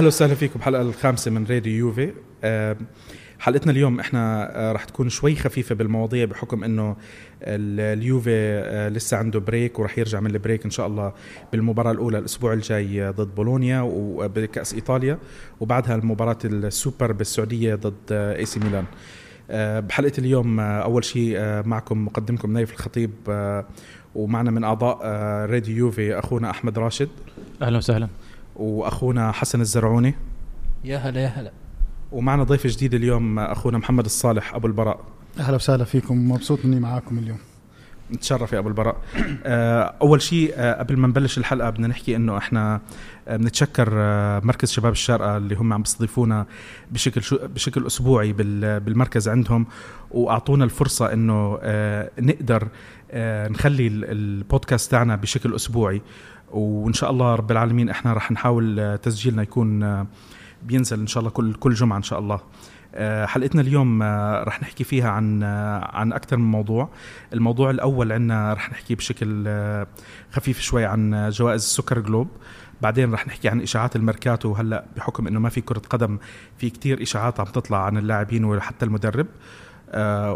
أهلا وسهلا فيكم. بحلقه الخامسة من راديو يوفي. حلقتنا اليوم إحنا آه، رح تكون شوي خفيفة بالمواضيع بحكم إنه ال- اليوفي آه، لسه عنده break ورح يرجع من ال break إن شاء الله بالمباراة الأولى الأسبوع الجاي آه، ضد بولونيا وبكاس إيطاليا وبعدها المباراة السوبر بالسعودية ضد إي سي ميلان. بحلقة اليوم أول شيء معكم مقدمكم نايف الخطيب ومعنا من أعضاء راديو يوفي أخونا أحمد راشد. أهلا وسهلا. وأخونا حسن الزرعوني. يا هلا يا هلا. ومعنا ضيف جديد اليوم أخونا محمد الصالح أبو البراء. أهلا وسهلا فيكم مبسوط إني معاكم اليوم. نتشرف يا أبو البراء. آه، أول شيء آه، قبل ما نبلش الحلقة بدنا نحكي إنه إحنا آه، بنتشكر مركز شباب الشارقة اللي هم عم بيستضيفونا بشكل شو بشكل أسبوعي بال- بالمركز عندهم وأعطونا الفرصة إنه نقدر نخلي ال- البودكاست تاعنا بشكل أسبوعي. وإن شاء الله رب العالمين إحنا رح نحاول آه، تسجيلنا يكون آه، بينزل إن شاء الله كل كل جمعة إن شاء الله. آه، حلقتنا اليوم رح نحكي فيها عن عن أكثر من موضوع. الموضوع الأول عندنا رح نحكي بشكل خفيف شوي عن جوائز السكر جلوب. بعدين رح نحكي عن إشاعات الميركاتو. هلأ بحكم إنه ما في كرة قدم في كتير إشاعات عم تطلع عن اللاعبين وحتى المدرب.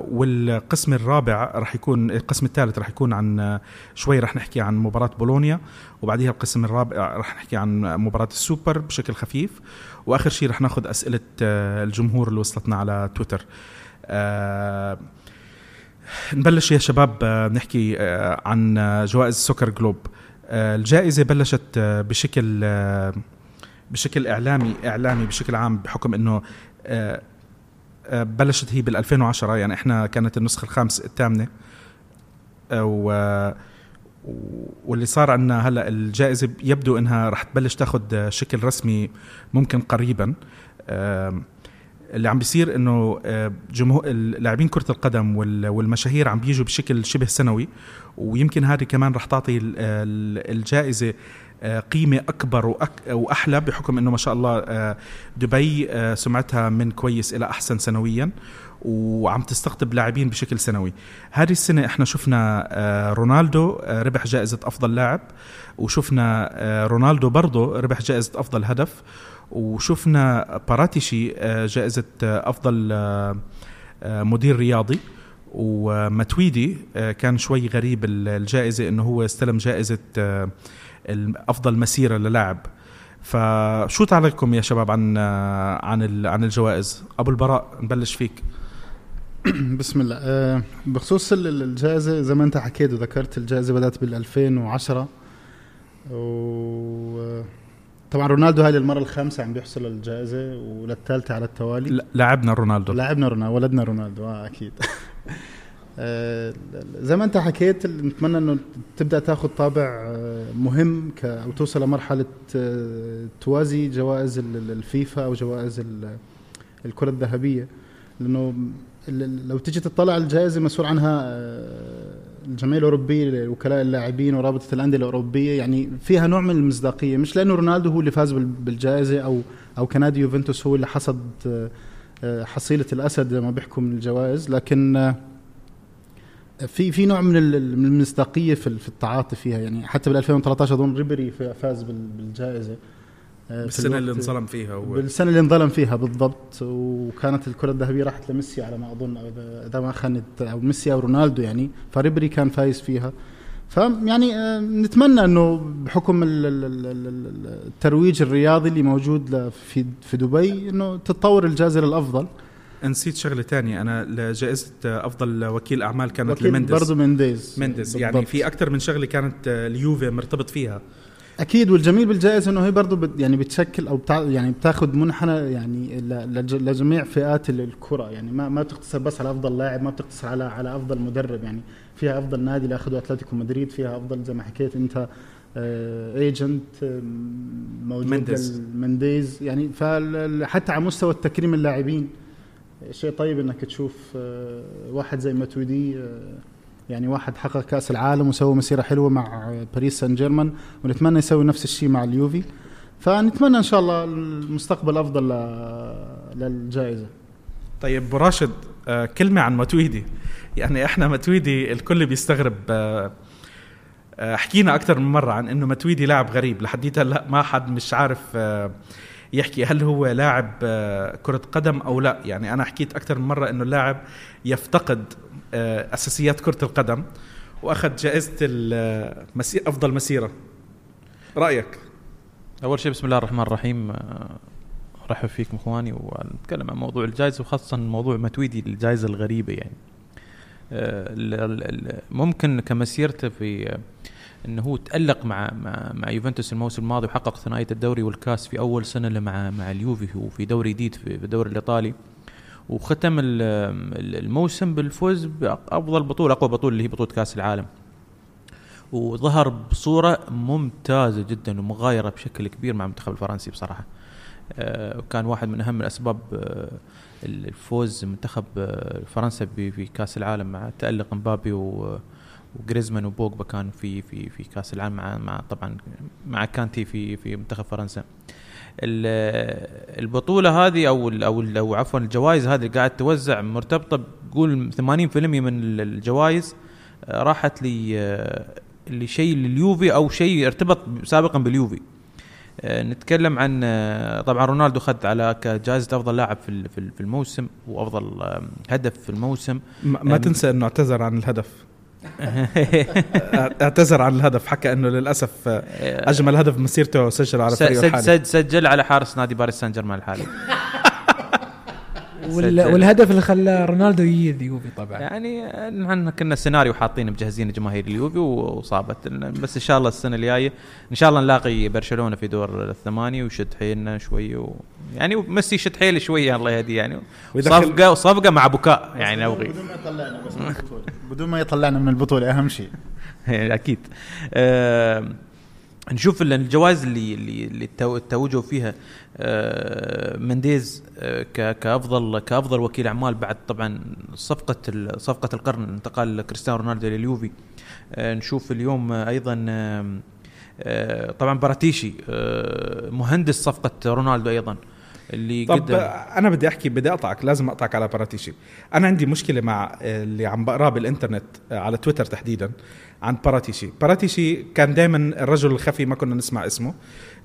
والقسم الرابع رح يكون القسم الثالث رح يكون عن آه، شوي رح نحكي عن مباراة بولونيا وبعديها القسم الرابع رح نحكي عن مباراة السوبر بشكل خفيف وآخر شيء رح ناخذ أسئلة آه، الجمهور اللي وصلتنا على تويتر. آه، نبلش يا شباب آه، نحكي آه، عن آه، جوائز سكر جلوب. آه، الجائزة بلشت آه، بشكل آه، بشكل إعلامي إعلامي بشكل عام بحكم آه، آه، بلشت هي بال 2010 يعني إحنا كانت النسخة الخامسة الثامنة. آه، و واللي صار عندنا هلأ الجائزة يبدو إنها رح تبلش تاخذ شكل رسمي ممكن قريبا. آم، اللي عم بيصير إنه آه، جمهور لاعبين كرة القدم وال- والمشاهير عم بيجوا بشكل شبه سنوي ويمكن هذه كمان رح تعطي ال- قيمة أكبر وأك وأحلى بحكم أنه ما شاء الله آه، دبي آه، سمعتها من كويس إلى أحسن سنويا وعم تستقطب لاعبين بشكل سنوي. هذه السنة إحنا شفنا آه، رونالدو ربح جائزة أفضل لاعب وشفنا رونالدو برضه ربح جائزة أفضل هدف وشفنا باراتيشي جائزة أفضل مدير رياضي ومتويدي كان شوي غريب ال- الجائزة إنه هو استلم جائزة افضل مسيرة للاعب. فشو تعليقكم يا شباب عن آه، عن عن الجوائز؟ أبو البراء نبلش فيك. بسم الله. آه، بخصوص ال- ال- الجائزة زي ما أنت حكيت وذكرت الجائزة بدأت بال 2010 و طبعا رونالدو هاي للمرة الخامسة عم بيحصل الجائزة وللثالثة على التوالي. ل- لاعبنا رونالدو. لاعبنا رونالدو ولدنا رونالدو آه أكيد. آه، زي ما انت حكيت نتمنى إنه تبدأ تاخذ طابع آه، مهم ك أو توصل لمرحلة آه، توازي جوائز ال- ال- الفيفا أو جوائز ال- الكرة الذهبية. لأنه لو تيجي تطلع الجائزة مسؤول عنها آه، الجمعيه الاوروبيه وكلاء اللاعبين ورابطة الأندية الأوروبية. يعني فيها نوع من المصداقية. مش لأنه رونالدو هو اللي فاز بال- بالجائزة أو أو كنادي يوفنتوس هو اللي حصد آه، آه، حصيلة الأسد زي ما بيحكوا من الجوائز. لكن آه، في في نوع من ال- من المصداقية في في التعاطي فيها يعني حتى بال 2013 أظن ريبري فاز بال- بالجائزة. آه، في بالسنة اللي انظلم فيها هو. بالسنة اللي انظلم فيها بالضبط. وكانت الكرة الذهبية راحت لميسي على ما أظن اذا ما خانت أو ميسي أو رونالدو يعني. فريبري كان فايز فيها. فيعني آه، نتمنى إنه بحكم ال- ال- ال- ال- ال- الترويج الرياضي اللي موجود في في دبي إنه تتطور الجائزة للأفضل. نسيت شغلة تانية. أنا لجائزة أفضل وكيل أعمال كانت وكيل لمندز. برضه منديز مندز يعني. في أكثر من شغلة كانت آه، اليوفي مرتبط فيها. أكيد والجميل بالجائزة إنه هي برضه بت يعني بتشكل أو يعني بتاخذ منحنى يعني لجميع فئات ال- الكرة. يعني ما ما بتقتصر بس على أفضل لاعب ما بتقتصر على على أفضل مدرب. يعني فيها أفضل نادي اللي اخذه أتلتيكو مدريد فيها أفضل زي ما حكيت أنت agent موجود مندز. لل- منديز يعني فحتى على مستوى التكريم اللاعبين. شيء طيب إنك تشوف آه، واحد زي ماتويدي آه، يعني واحد حقق كأس العالم وسوى مسيرة حلوة مع باريس سان جيرمان ونتمنى يسوي نفس الشيء مع اليوفي. فنتمنى إن شاء الله المستقبل أفضل للجائزة. طيب راشد آه، كلمة عن متويدي يعني إحنا متويدي الكل بيستغرب حكينا أكثر من مرة عن إنه متويدي لاعب غريب. لحديت هلا ما حد مش عارف يحكي هل هو لاعب آه، كرة قدم أو لا. يعني أنا حكيت أكثر من مرة إنه اللاعب يفتقد آه، أساسيات كرة القدم وأخذ جائزة المسير أفضل مسيرة. رأيك؟ أول شيء بسم الله الرحمن الرحيم آه، رحب فيكم أخواني ونتكلم عن موضوع الجائزة وخاصة موضوع متويدي الجائزة الغريبة يعني. آه، ممكن كمسيرته في إنه هو تألق مع مع, مع يوفنتوس الموسم الماضي وحقق ثنائية الدوري والكاس في أول سنة له مع مع اليوفي وفي دوري جديد في الدوري الإيطالي. وختم الموسم بالفوز بأفضل بطولة أقوى بطولة اللي هي بطولة كأس العالم. وظهر بصورة ممتازة جدا ومغايرة بشكل كبير مع المنتخب الفرنسي بصراحة. آه، وكان واحد من أهم الأسباب آه، الفوز منتخب آه، فرنسا في كأس العالم مع تألق مبابي وجريزمان وبوجبا كانوا في في في كأس العالم مع مع طبعا مع كانتي في في منتخب فرنسا. البطولة هذه أو أو أو عفوا الجوائز هذه اللي قاعد توزع مرتبطة بقول 80% من الجوائز راحت لي لشيء لليوفي أو شيء ارتبط سابقا باليوفي. آه، نتكلم عن آه، طبعا رونالدو خذ على كجائزة أفضل لاعب في في الموسم وأفضل هدف في الموسم. ما تنسى إنه اعتذر عن الهدف. اعتذر عن الهدف حكى إنه للأسف آه، أجمل هدف مسيرته سجل على فريقه الحالي. سجل على حارس نادي باريس سان جيرمان الحالي والهدف اللي خلى رونالدو يجي اليوفي طبعا. يعني إحنا كنا سيناريو حاطين مجهزين جماهير اليوفي وصابت. بس إن شاء الله السنة الجاية إن شاء الله نلاقي برشلونة في دور الثمانية ويشد حيلنا شوي و يعني ميسي يشد حيله شوية الله يهديه يعني. صفقه صفقة مع بكاء يعني ابغي بدون ما يطلعنا بس من البطولة. بدون ما يطلعنا من البطولة أهم شيء. أكيد. آه نشوف الجوائز اللي اللي اللي توجوا فيها آه، منديز آه، كافضل كأفضل وكيل أعمال بعد طبعا صفقة صفقة القرن انتقال كريستيانو رونالدو لليوفي آه، نشوف اليوم أيضا طبعا باراتيشي مهندس صفقة رونالدو أيضا. اللي طب قدم. أنا بدي أحكي بدي أقطعك لازم أقطعك على باراتيشي أنا عندي مشكلة مع اللي عم بقراه بالإنترنت على تويتر تحديدا عن باراتيشي باراتيشي كان دائما الرجل الخفي ما كنا نسمع اسمه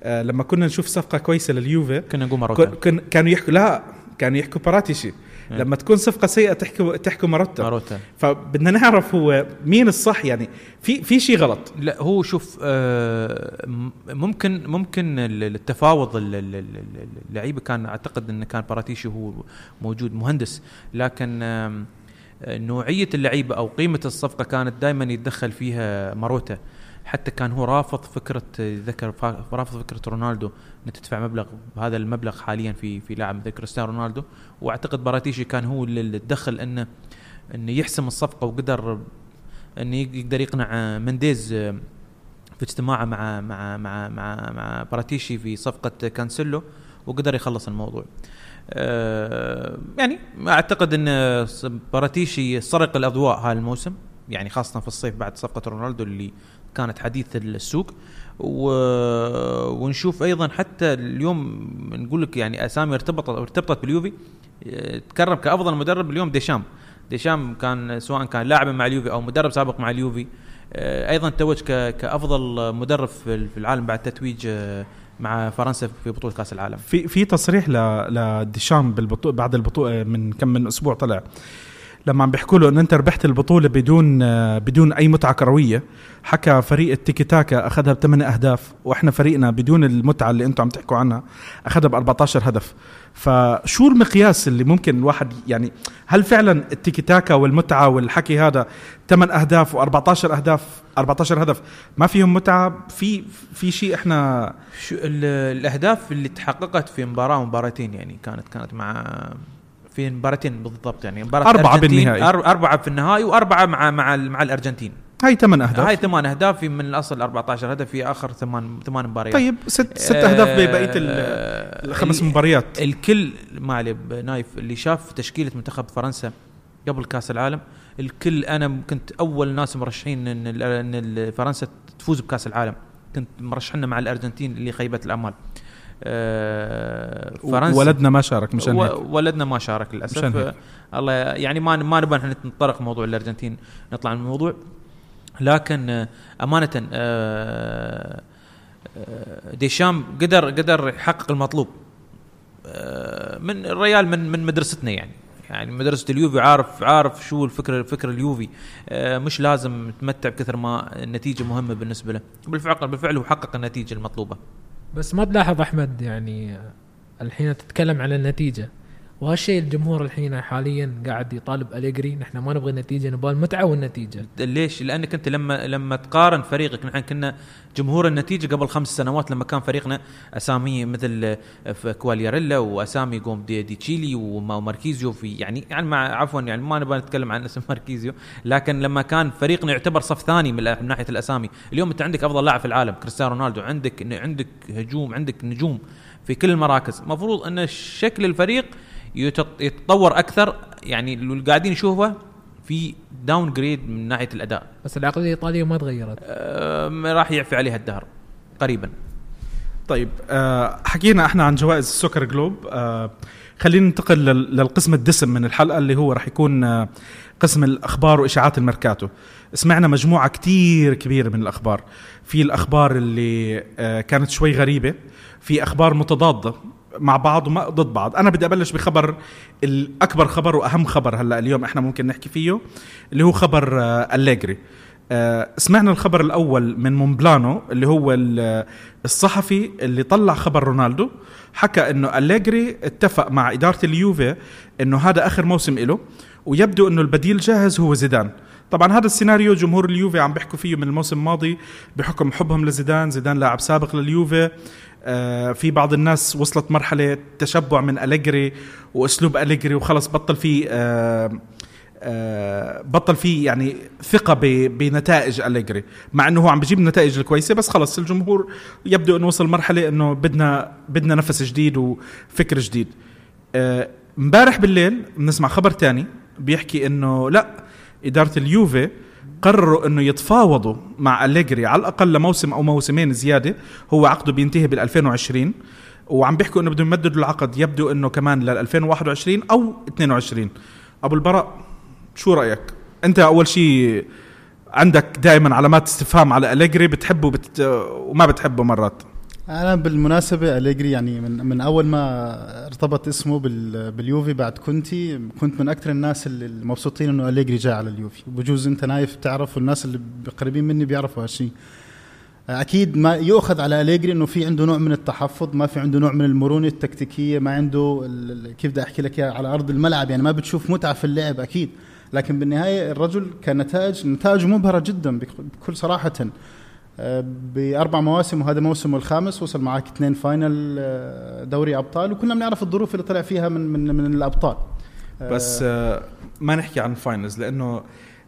آه لما كنا نشوف صفقة كويسة لليوفي كنا نقول ماروتا كن كانوا يحكوا لا كانوا يحكوا باراتيشي. لما تكون صفقة سيئة تحكوا تحكوا ماروتا. ماروتا. فبدنا نعرف هو مين الصح يعني في في شيء غلط. لا هو شوف آه ممكن ممكن التفاوض اللعيبة كان أعتقد انه كان باراتيشي هو موجود مهندس. لكن آه نوعية اللعيبة أو قيمة الصفقة كانت دائما يتدخل فيها ماروتا. حتى كان هو رافض فكرة ذكر رافض فكرة رونالدو ان تدفع مبلغ بهذا المبلغ حاليا في في لاعب مثل كريستيانو رونالدو وأعتقد باراتيشي كان هو اللي تدخل إنه إنه يحسم الصفقة وقدر إنه يقدر يقنع منديز في اجتماعه مع مع مع مع مع باراتيشي في صفقة كانسيلو وقدر يخلص الموضوع. آه، يعني أعتقد إن باراتيشي سرق الأضواء هذا الموسم يعني خاصة في الصيف بعد صفقة رونالدو اللي كانت حديث السوق. و... ونشوف أيضا حتى اليوم نقول لك يعني أسامي ارتبطت ارتبطت باليوفي. تكرم كأفضل مدرب اليوم ديشام. ديشام كان سواء كان لاعبا مع اليوفي أو مدرب سابق مع اليوفي. آه، أيضا توج. كأفضل مدرب في العالم بعد تتويج آه، مع فرنسا في بطولة كأس العالم. في في تصريح لديشام بالبطوله بعد البطوله من كم من أسبوع طلع. لما عم بيحكوا له ان أنت ربحت البطولة بدون بدون أي متعة كروية حكى فريق التيكي تاكا أخذها بثمان أهداف وإحنا فريقنا بدون المتعة اللي أنتم عم تحكوا عنها أخذها ب 14 هدف. فشو المقياس اللي ممكن الواحد يعني هل فعلا التيكي تاكا والمتعة والحكي هذا 8 أهداف و14 أهداف 14 هدف ما فيهم متعة؟ في في شيء إحنا شو الأهداف اللي تحققت في مباراة ومباراتين يعني كانت كانت مع في مباراتين بالضبط يعني مباراة أربعة بالنهائي. أربعة في النهائي وأربعة مع مع مع الأرجنتين. هاي ثمان أهداف. هاي ثمان أهداف في من الأصل 14 هدف في آخر ثمان ثمان مباريات. طيب ست ست أهداف ببقية آه الخمس مباريات. الكل ما علي نايف اللي شاف تشكيلة منتخب فرنسا قبل كأس العالم الكل أنا كنت أول ناس مرشحين إن فرنسا تفوز بكأس العالم. كنت مرشحنا مع الأرجنتين اللي خيبت الأمال. آه فرنسا ولدنا ما شارك مشان هيك. ولدنا ما شارك للأسف. آه الله يعني ما ما نبغى نتطرق موضوع الأرجنتين نطلع من الموضوع. لكن آه أمانة آه, آه، ديشام قدر قدر يحقق المطلوب آه، من الريال من من مدرستنا يعني. يعني مدرسة اليوفي عارف عارف شو الفكرة الفكرة اليوفي. آه، مش لازم يتمتع بكثر ما النتيجة مهمة بالنسبة له. بالفعل بالفعل هو حقق النتيجة المطلوبة. بس ما تلاحظ أحمد يعني الحين تتكلم عن النتيجة. وهالشيء الجمهور الحين حاليا قاعد يطالب أليجري. نحن ما نبغى النتيجه نبغى المتعة والنتيجة. ليش؟ لأنك أنت لما لما تقارن فريقك نحن كنا جمهور النتيجة قبل خمس سنوات لما كان فريقنا أسامي مثل في كوالياريلا وأسامي قوم دي, دي تشيلي وما- وماركيزيو في يعني يعني مع عفوا يعني ما نبغى نتكلم عن اسم ماركيزيو. لكن لما كان فريقنا يعتبر صف ثاني من ناحية الأسامي. اليوم أنت عندك أفضل لاعب في العالم كريستيانو رونالدو. عندك عندك هجوم عندك نجوم في كل المراكز. المفروض أن شكل الفريق يتطور أكثر يعني اللي قاعدين نشوفه في downgrade من ناحية الأداء. بس العقلية الإيطالية ما تغيرت. أم، راح يعفي عليها الدهر قريبا. طيب آه حكينا إحنا عن جوائز ال soccer globe. آه خلينا ننتقل لل- للقسم الدسم من الحلقة اللي هو راح يكون آه قسم الأخبار وإشاعات الميركاتو. سمعنا مجموعة كتير كبيرة من الأخبار. في الأخبار اللي آه كانت شوي غريبة في أخبار متضادة. مع بعض وما ضد بعض. أنا بدي أبلش بخبر الأكبر خبر وأهم خبر هلأ اليوم إحنا ممكن نحكي فيه اللي هو خبر آه أليجري. آه، سمعنا الخبر الأول من مونبلانو اللي هو ال- الصحفي اللي طلع خبر رونالدو. حكى إنه أليجري اتفق مع إدارة اليوفي إنه هذا آخر موسم له ويبدو إنه البديل جاهز هو زيدان. طبعا هذا السيناريو جمهور اليوفي عم بيحكوا فيه من الموسم الماضي بحكم حبهم لزيدان. زيدان لاعب سابق لليوفي. آه، في بعض الناس وصلت مرحلة تشبع من أليجري وأسلوب أليجري وخلص بطل فيه آه، آه، بطل فيه يعني ثقة ب- بنتائج أليجري مع إنه هو عم بجيب النتائج الكويسة بس خلص الجمهور يبدو إنه وصل مرحلة إنه بدنا بدنا نفس جديد وفكر جديد. آه، امبارح بالليل بنسمع خبر تاني بيحكي إنه لا إدارة اليوفي قرروا إنه يتفاوضوا مع أليجري على الأقل لموسم أو موسمين زيادة هو عقده بينتهي بال 2020 وعم بيحكوا إنه بدهم يمددوا العقد يبدو إنه كمان لل 2021 أو 22 أبو البراء شو رأيك؟ أنت أول شيء عندك دائما علامات استفهام على أليجري بتحبه بت... وما بتحبه مرات؟ أنا بالمناسبة اليجري يعني من من أول ما ارتبط اسمه بال باليوفي بعد كونتي كنت من أكثر الناس اللي المبسوطين إنه اليجري جاء على اليوفي. وبجوز أنت نايف تعرف والناس اللي قريبين مني بيعرفوا هالشيء أكيد ما يؤخذ على اليجري إنه في عنده نوع من التحفظ ما في عنده نوع من المرونة التكتيكية ما عنده كيف بدي أحكي لك على أرض الملعب. يعني ما بتشوف متعة في اللعب أكيد. لكن بالنهاية الرجل كنتائج نتائجه مبهره جدا بك- بكل صراحة. بأربع مواسم وهذا موسمه الخامس وصل معك اثنين final آه، دوري أبطال وكنا بنعرف الظروف اللي طلع فيها من من من الأبطال آه، بس آه، ما نحكي عن ال finals لأنه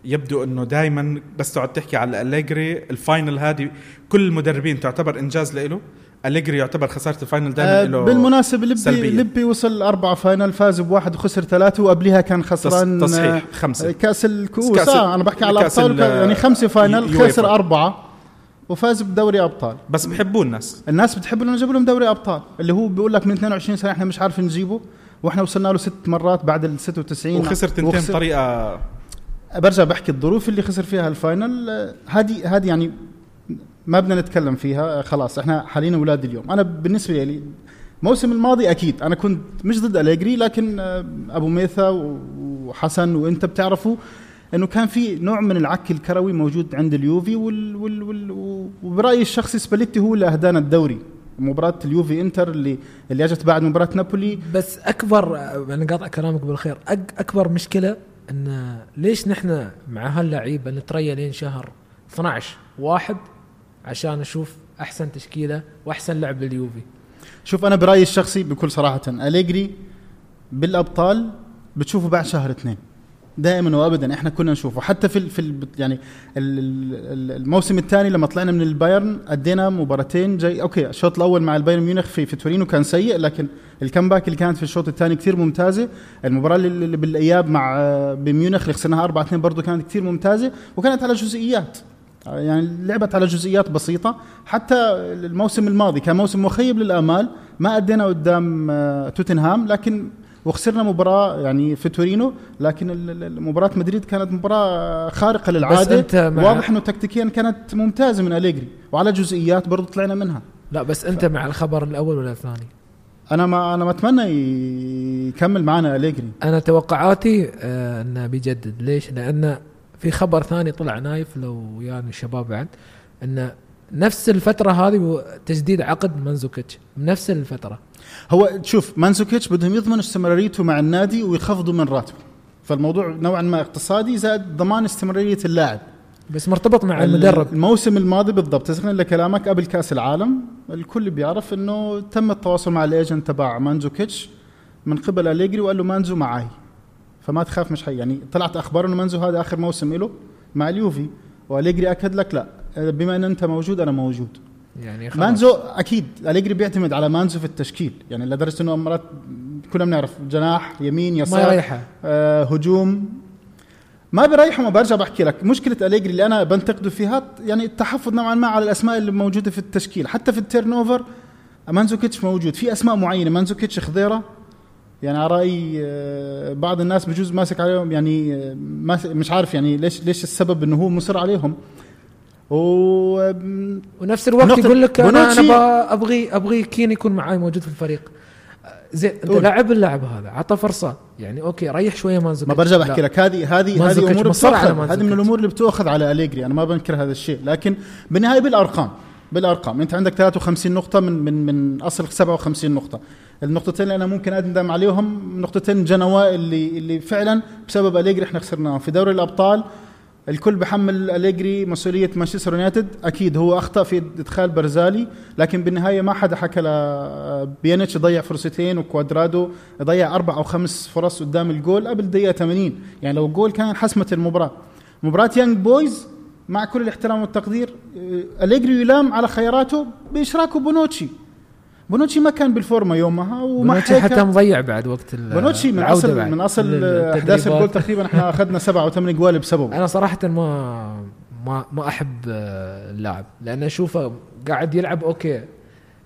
يبدو إنه دائما بس تقعد تحكي على أليجري ال final هذه كل المدربين تعتبر إنجاز له أليجري يعتبر خسارة ال final دائما له بالمناسبة لبي سلبية. لبي وصل أربعة final فاز بواحد وخسر ثلاثة وقبلها كان خسران تص- تصحيح خمسة. كأس الكؤوس آه أنا بحكي على الأبطال ال- يعني خمسة final. خسر أربعة وفاز بدوري أبطال. بس بحبوه الناس. الناس بتحب إنه جابوا لهم دوري أبطال. اللي هو بيقول لك من 22 سنة إحنا مش عارفين نجيبه وإحنا وصلنا له ست مرات بعد ال 96 وخسر تنتين وخسر- بطريقه برجع بحكي الظروف اللي خسر فيها ال final. هذه هذه يعني ما بدنا نتكلم فيها. خلاص إحنا حاليا أولاد اليوم. أنا بالنسبة لي الموسم الماضي أكيد أنا كنت مش ضد أليجري لكن آه، أبو ميثا وحسن وأنت بتعرفوا انه كان في نوع من العك الكروي موجود عند اليوفي وال وال وال وبرأيي الشخصي سباليتي هو اللي أهدانا الدوري. مباراة اليوفي إنتر اللي اللي أجت بعد مباراة نابولي. بس أكبر أنا قاطع كلامك بالخير. أكبر مشكلة إن ليش نحن مع هاللعيبه نتريا لين شهر 12 واحد عشان نشوف أحسن تشكيلة وأحسن لعب لليوفي؟ شوف أنا برأيي الشخصي بكل صراحة أليجري بالأبطال بتشوفه بعد شهر اثنين. دائما وابدا إحنا كنا نشوفه. حتى في في يعني ال- ال- الموسم الثاني لما طلعنا من البايرن أدينا مباراتين جاي أوكي الشوط الأول مع البايرن ميونخ في في تورينو كان سيء لكن ال comeback اللي كانت في الشوط الثاني كثير ممتازة. المباراة اللي بالإياب مع آه، بميونخ اللي خسرناها 4 2 برضه كانت كثير ممتازة وكانت على جزئيات. يعني لعبت على جزئيات بسيطة. حتى الموسم الماضي كان موسم مخيب للآمال. ما أدينا قدام آه، توتنهام لكن وخسرنا مباراة يعني في تورينو لكن مباراة مدريد كانت مباراة خارقة للعادة أنت مع- واضح إنه تكتيكيا كانت ممتازة من أليجري وعلى جزئيات برضو طلعنا منها لا بس أنت مع الخبر الأول ولا الثاني؟ أنا ما أنا ما اتمنى يكمل معنا أليجري أنا توقعاتي آه انه بيجدد ليش؟ لأن في خبر ثاني طلع نايف لو يعني الشباب بعد انه نفس الفترة هذه تجديد عقد مانزوكيتش بنفس الفترة. هو شوف مانزوكيتش بدهم يضمنوا استمراريته مع النادي ويخفضوا من راتبه. فالموضوع نوعا ما اقتصادي زائد ضمان استمرارية اللاعب. بس مرتبط مع المدرب. الموسم الماضي بالضبط تذكرين لكلامك قبل كأس العالم. الكل بيعرف إنه تم التواصل مع ال agent تبع مانزوكيتش من قبل أليجري وقال له مانزو معاي. فما تخاف مش حي يعني طلعت أخبار إنه مانزو هذا آخر موسم له مع اليوفي وأليجري أكد لك لا. بما أن أنت موجود أنا موجود. يعني خلاص. مانزو أكيد اليجري بيعتمد على مانزو في التشكيل. يعني لدرجه إنه مرات كلنا بنعرف جناح يمين يسار ما آه هجوم. ما بريحه ما برجع بحكي لك. مشكلة اليجري اللي أنا بنتقده فيها يعني التحفظ نوعا ما على الأسماء اللي موجودة في التشكيل. حتى في ال turnover مانزوكيتش موجود. في أسماء معينة. مانزوكيتش خضيرة. يعني على رأي آه، بعض الناس بجوز ماسك عليهم. يعني آه، مش عارف يعني ليش ليش السبب إنه هو مصر عليهم. و ونفس الوقت يقول لك أنا أنا ابغي أبغي كين يكون معي موجود في الفريق. زين أنت لاعب اللاعب هذا عطى فرصة. يعني أوكي ريح شوية مانزوكيتش. ما برجع بحكي لك. هذه هذه هذه أمور هذه من الأمور اللي بتؤخذ على أليجري. أنا ما بنكر هذا الشيء. لكن بالنهاية بالأرقام. بالأرقام. أنت عندك 53 نقطة من من من أصل 57 نقطة. النقطتين اللي أنا ممكن اندم عليهم نقطتين جنوا اللي اللي فعلا بسبب أليجري إحنا خسرناهم. في دوري الأبطال الكل بحمل أليجري مسؤولية مانشستر يونايتد. أكيد هو أخطأ في إدخال بارزالي لكن بالنهاية ما حدا حكى بيانيتش ضيع فرصتين وكوادرادو ضيع أربع أو خمس فرص قدام الجول قبل دقيقة 80 يعني لو الجول كان حسمت المباراة. مباراة يانج بويز مع كل الاحترام والتقدير أليجري يلام على خياراته بإشراكه بونوتشي بونوتشي ما كان بالفورمة يومها وما حتى مضيع بعد وقت بونوتشي من اصل بعد. من أصل أحداث الجول تقريبا إحنا أخذنا سبعة أو ثمان جوال بسببه. أنا صراحة ما ما ما أحب اللاعب لأن أشوفه قاعد يلعب أوكي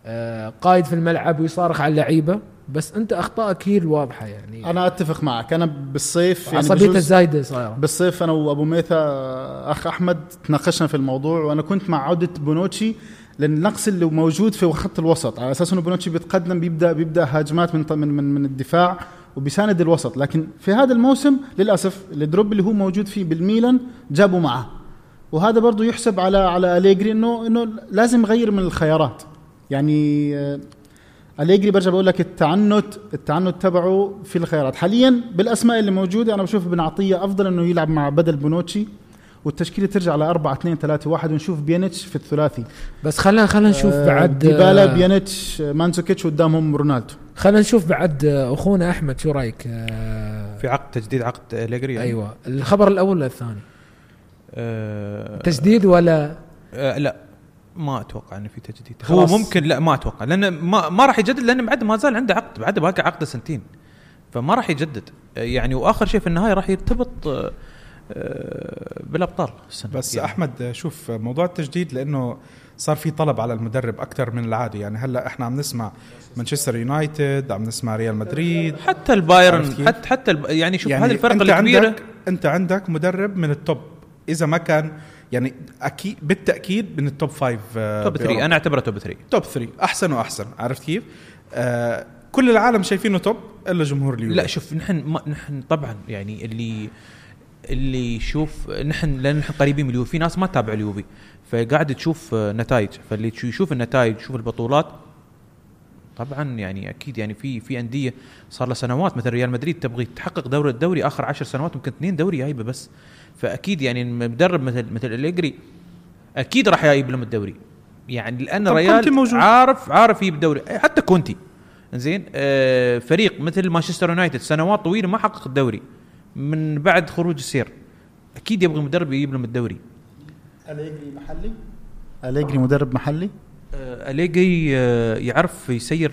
آه، قايد في الملعب ويصارخ على اللعيبة بس أنت اخطائك هي الواضحه يعني. أنا أتفق معك. أنا بالصيف يعني عصبيته الزايدة صايرة. بالصيف أنا وأبو ميثا أخ أحمد تناقشنا في الموضوع وأنا كنت مع عودة بونوتشي لأن النقص اللي موجود في خط الوسط على أساس إنه بونوتشي بيتقدم بيبدا بيبدأ هجمات من من من, من الدفاع وبيساند الوسط. لكن في هذا الموسم للأسف ال drop اللي هو موجود فيه بالميلان جابوا معه. وهذا برضه يحسب على على أليجري انه إنه لازم يغير من الخيارات. يعني آه، أليجري برجع بقول لك التعنت التعنت تبعه في الخيارات. حاليا بالأسماء اللي موجودة أنا بشوف بن عطية أفضل إنه يلعب مع بدل بونوتشي والتشكيلة ترجع ل 4 2 3 1 ونشوف بيانيتش في الثلاثي. بس خلينا خلينا نشوف آه بعد ديبالا آه بيانيتش مانزوكيتش قدامهم رونالدو. خلينا نشوف بعد آه، أخونا أحمد شو رأيك؟ في عقد تجديد عقد ليجري يعني. أيوه. الخبر الأول ولا الثاني؟ آه تجديد ولا؟ آه لا ما أتوقع إنه في تجديد. هو ممكن لا ما أتوقع لأن ما, ما راح يجدد لأن بعد ما زال عنده عقد بعد باقي عقده سنتين. فما راح يجدد. يعني وآخر شيء في النهاية راح يرتبط بالأبطال السنة. بس يعني. أحمد شوف موضوع التجديد لأنه صار في طلب على المدرب أكثر من العادي يعني هلأ إحنا عم نسمع مانشستر يونايتد عم نسمع ريال مدريد. حتى البايرن حتى حتى يعني شوف يعني هذه الفرق الكبيره عندك أنت عندك مدرب من ال top. إذا ما كان يعني أكيد بالتأكيد من ال top five top 3 أنا أعتبره top 3 top 3 أحسن وأحسن. عرفت كيف؟ آه كل العالم شايفينه top إلا جمهور اليوفي لا شوف نحن نحن طبعا يعني اللي اللي يشوف نحن لأن نحن قريبين من اليوفي في ناس ما تتابع اليوفي فقاعد تشوف نتائج. فاللي يشوف النتائج يشوف البطولات طبعا يعني أكيد يعني في في أندية صار لها سنوات. مثل ريال مدريد تبغي تحقق دوري الدوري آخر عشر سنوات ممكن اثنين دوري جايبه بس. فأكيد يعني مدرب مثل مثل أليجري أكيد راح يجيب لهم الدوري. يعني لأن ريال عارف عارف يجيب الدوري. حتى كونتي. زين آه فريق مثل مانشستر يونايتد سنوات طويلة ما حقق الدوري. من بعد خروج السير أكيد يبغى مدرب يجيب لهم الدوري. أليجري محلي؟ أليجري مدرب محلي؟ آه أليجري آه يعرف يسير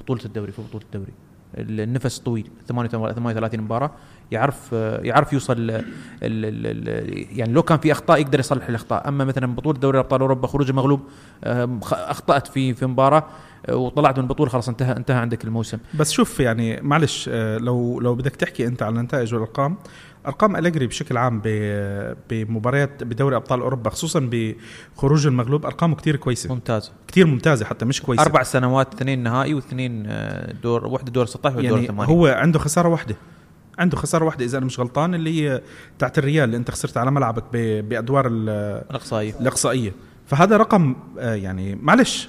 بطولة الدوري في بطولة الدوري. النفس طويل 38 مباراة. يعرف يعرف يوصل ال ال ال يعني لو كان في أخطاء يقدر يصلح الأخطاء. أما مثلا بطولة دوري ابطال أوروبا خروج مغلوب آه، أخطأت في في مباراة آه، وطلعت من البطولة خلاص انتهى انتهى عندك الموسم. بس شوف يعني معلش آه، لو لو بدك تحكي أنت عن النتائج والأرقام أرقام أليجري بشكل عام ب- بمباريات بدوري أبطال أوروبا خصوصا بخروج المغلوب أرقامه كتير كويسة. ممتاز كتير ممتازة حتى مش كويسة. أربع سنوات اثنين نهائي واثنين آه، دور واحدة دور 16 ودور يعني 8 هو عنده خسارة واحدة. عنده خسارة واحدة إذا أنا مش غلطان اللي هي تاعت الريال اللي أنت خسرت على ملعبك بأدوار ال- الأقصائية. الأقصائية. فهذا رقم آه، يعني معلش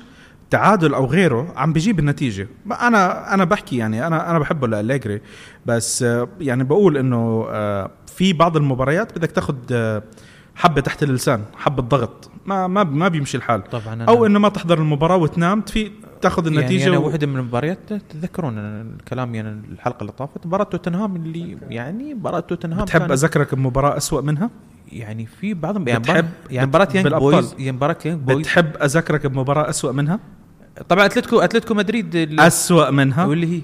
تعادل أو غيره عم بيجيب النتيجة. أنا أنا بحكي يعني أنا أنا بحبه لأليجري. بس آه، يعني بقول إنه آه، في بعض المباريات بدك تاخذ حبة تحت اللسان حبة ضغط. ما ما ما بيمشي الحال. طبعا أنا أو إنه ما تحضر المباراة وتنام تفيق تاخذ النتيجة يعني أنا و- واحدة من المباريات تتذكرون أنا كلامي أنا الحلقة اللي طافت. مباراة توتنهام اللي يعني مباراة توتنهام بتحب كان- أذكرك بمباراة أسوأ منها؟ يعني في بعضهم يعني بتحب- بتحب يعني مباراة يانج بويز يعني مباراة يانج بويز. بتحب أذكرك بمباراة أسوأ منها؟ طبعا اتلتيكو أتلتيكو مدريد أسوأ منها؟ واللي هي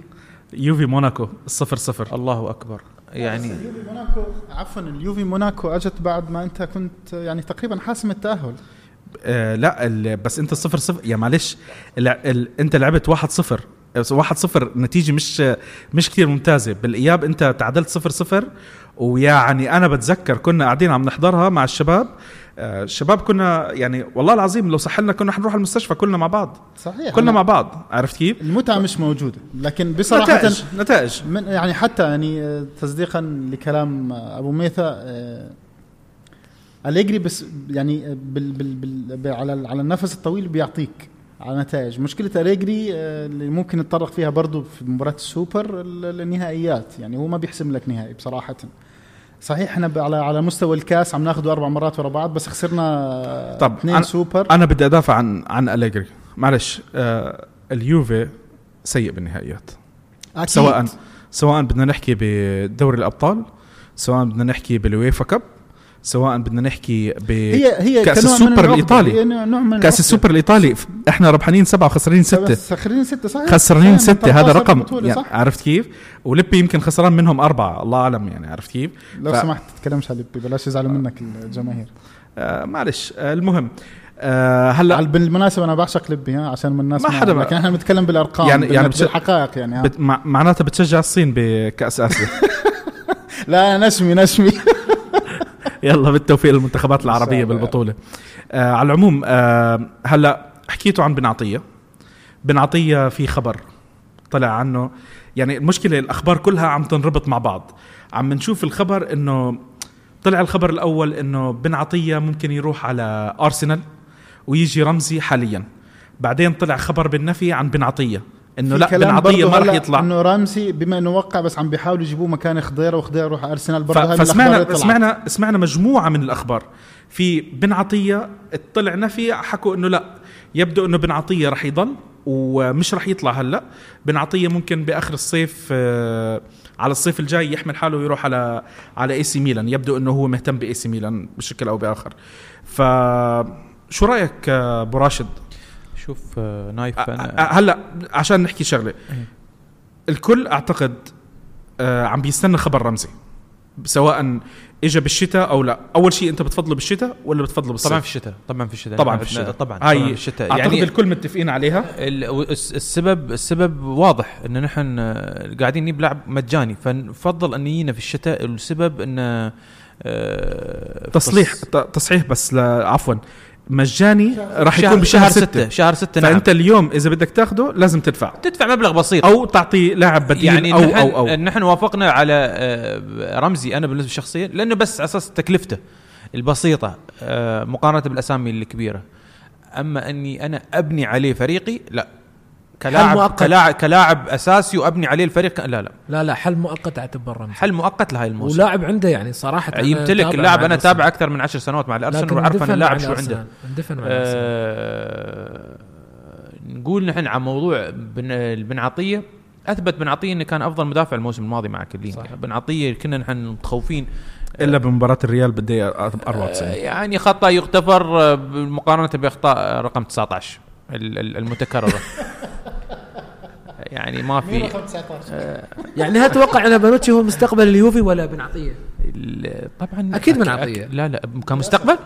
يوفي موناكو الصفر صفر. الله أكبر. يعني اليوفي موناكو عفوا اليوفي موناكو أجت بعد ما أنت كنت يعني تقريبا حاسم التأهل. آه لا ال- بس انت الصفر صفر يا معلش انت لعبت واحد صفر واحد صفر نتيجة مش مش كتير ممتازة. بالإياب أنت تعادلت صفر صفر ويعني أنا بتذكر كنا قاعدين عم نحضرها مع الشباب. آه، الشباب كنا يعني والله العظيم لو سحلنا كنا حنروح المستشفى كلنا مع بعض. صحيح. كلنا مع بعض عرفت كيف؟ المتعة مش موجودة لكن بصراحة نتائج نتائج. من يعني حتى يعني آه، تصديقا لكلام أبو ميثا آه، أليجري بس يعني بال بال بال على على النفس الطويل بيعطيك على نتائج. مشكلة أليجري آه، اللي ممكن نتطرق فيها برضو في مباراة السوبر ال- النهائيات. يعني هو ما بيحسم لك نهائي بصراحة. صحيح إحنا على على مستوى الكاس عم ناخذه أربع مرات ورا بعض بس خسرنا طب اثنين أنا- سوبر. أنا بدي أدافع عن عن أليجري. معلش آه اليوفي سيء بالنهائيات. أكيد. سواء سواء بدنا نحكي بدوري الأبطال سواء بدنا نحكي بال UEFA Cup. سواء بدنا نحكي ب هي هي من السوبر. هي نوع من كأس. السوبر الإيطالي. إحنا ربحانين سبعة وخسرانين ستة. خسرانين ستة صحيح؟ خسرانين ستة. هذا 13 رقم. يعني صح؟ عرفت كيف؟ ولبي يمكن خسران منهم أربعة. الله أعلم يعني عرفت كيف؟ لو ف- سمحت تتكلمش على لبي بلاش يزعلوا منك الجماهير. آه معلش. آه المهم آه هلأ بالمناسبة أنا بعشق لبي عشان من الناس ما حدا لكن إحنا بنتكلم بالأرقام يعني- يعني بتش- بالحقائق يعني. بت مع معناتها بتشجع الصين بكأس آسيا. لا نشمي نشمي. يلا بالتوفيق للمنتخبات العربية. بالبطولة. آه على العموم آه هلا حكيتوا عن بن عطيه بن عطيه في خبر طلع عنه. يعني المشكلة الأخبار كلها عم تنربط مع بعض. عم نشوف الخبر إنه طلع الخبر الأول إنه بن عطيه ممكن يروح على أرسنال ويجي رمزي حاليا. بعدين طلع خبر بالنفي عن بن عطيه إنه لا بن عطيه ما هلا يطلع. إنه رامسي بما إنه وقع بس عم بيحاولوا يجيبوه مكان خضيرة وخضيرة يروح أرسنال برضه فسمعنا. سمعنا سمعنا مجموعة من الأخبار. في بن عطية طلع نفي حكوا إنه لا يبدو إنه بن عطية رح يضل ومش رح يطلع هلا. بن عطية ممكن بآخر الصيف آه، على الصيف الجاي يحمل حاله ويروح على على إي سي ميلان. يبدو إنه هو مهتم بإي سي ميلان بشكل أو بآخر. ف شو رأيك آه، أبو راشد؟ شوف آه، نايف أ- أنا. أ- هلأ عشان نحكي شغلة. الكل أعتقد آه، عم بيستنى خبر رمزي سواء اجى بالشتاء أو لا. أول شيء أنت بتفضله بالشتاء ولا بتفضله بالصيف؟ طبعا في الشتاء طبعا في الشتاء. طبعا في الشتاء. طبعا طبعا هاي في الشتاء. أعتقد يعني الكل متفقين عليها. ال- الس- السبب السبب واضح ان نحن آه، قاعدين نجيب لاعب مجاني. فنفضل أن يجينا في الشتاء. السبب آه، تصليح تصحيح بس عفوا. مجاني راح يكون بشهر شهر ستة, ستة. شهر ستة نعم. فأنت اليوم إذا بدك تاخده لازم تدفع. تدفع مبلغ بسيط. أو تعطي لاعب بديل يعني أو نحن أو أو. نحن وافقنا على آه، رمزي أنا بالنسبة شخصيا لأنه بس على أساس تكلفته البسيطة آه، مقارنة بالأسامي الكبيرة. أما أني أنا أبني عليه فريقي لا. كلاعب مؤقت. كلاعب كلاعب أساسي وأبني عليه الفريق لا لا لا لا حل مؤقت اعتبر رمزي حل مؤقت لهاي الموسم ولاعب عنده يعني صراحة يمتلك تابع اللاعب أنا. تابع أكثر من عشر سنوات مع الأرسنال وعارف أن اللاعب شو. عنده اندفن مع. آه، نقول نحن عن موضوع بن بن عطيه أثبت بن عطيه إنه كان أفضل مدافع الموسم الماضي مع كلين صح. بن عطيه كنا نحن متخوفين إلا بمباراة الريال بالدقيقه آه، 94 يعني خطأ يغتفر آه، مقارنه بأخطاء رقم 19 ال- ال- المتكررة. يعني ما في يعني هل تتوقع أن بانوتشي هو مستقبل اليوفي ولا بن عطية؟ ال- طبعا أكيد بن. أك- لا لا كمستقبل؟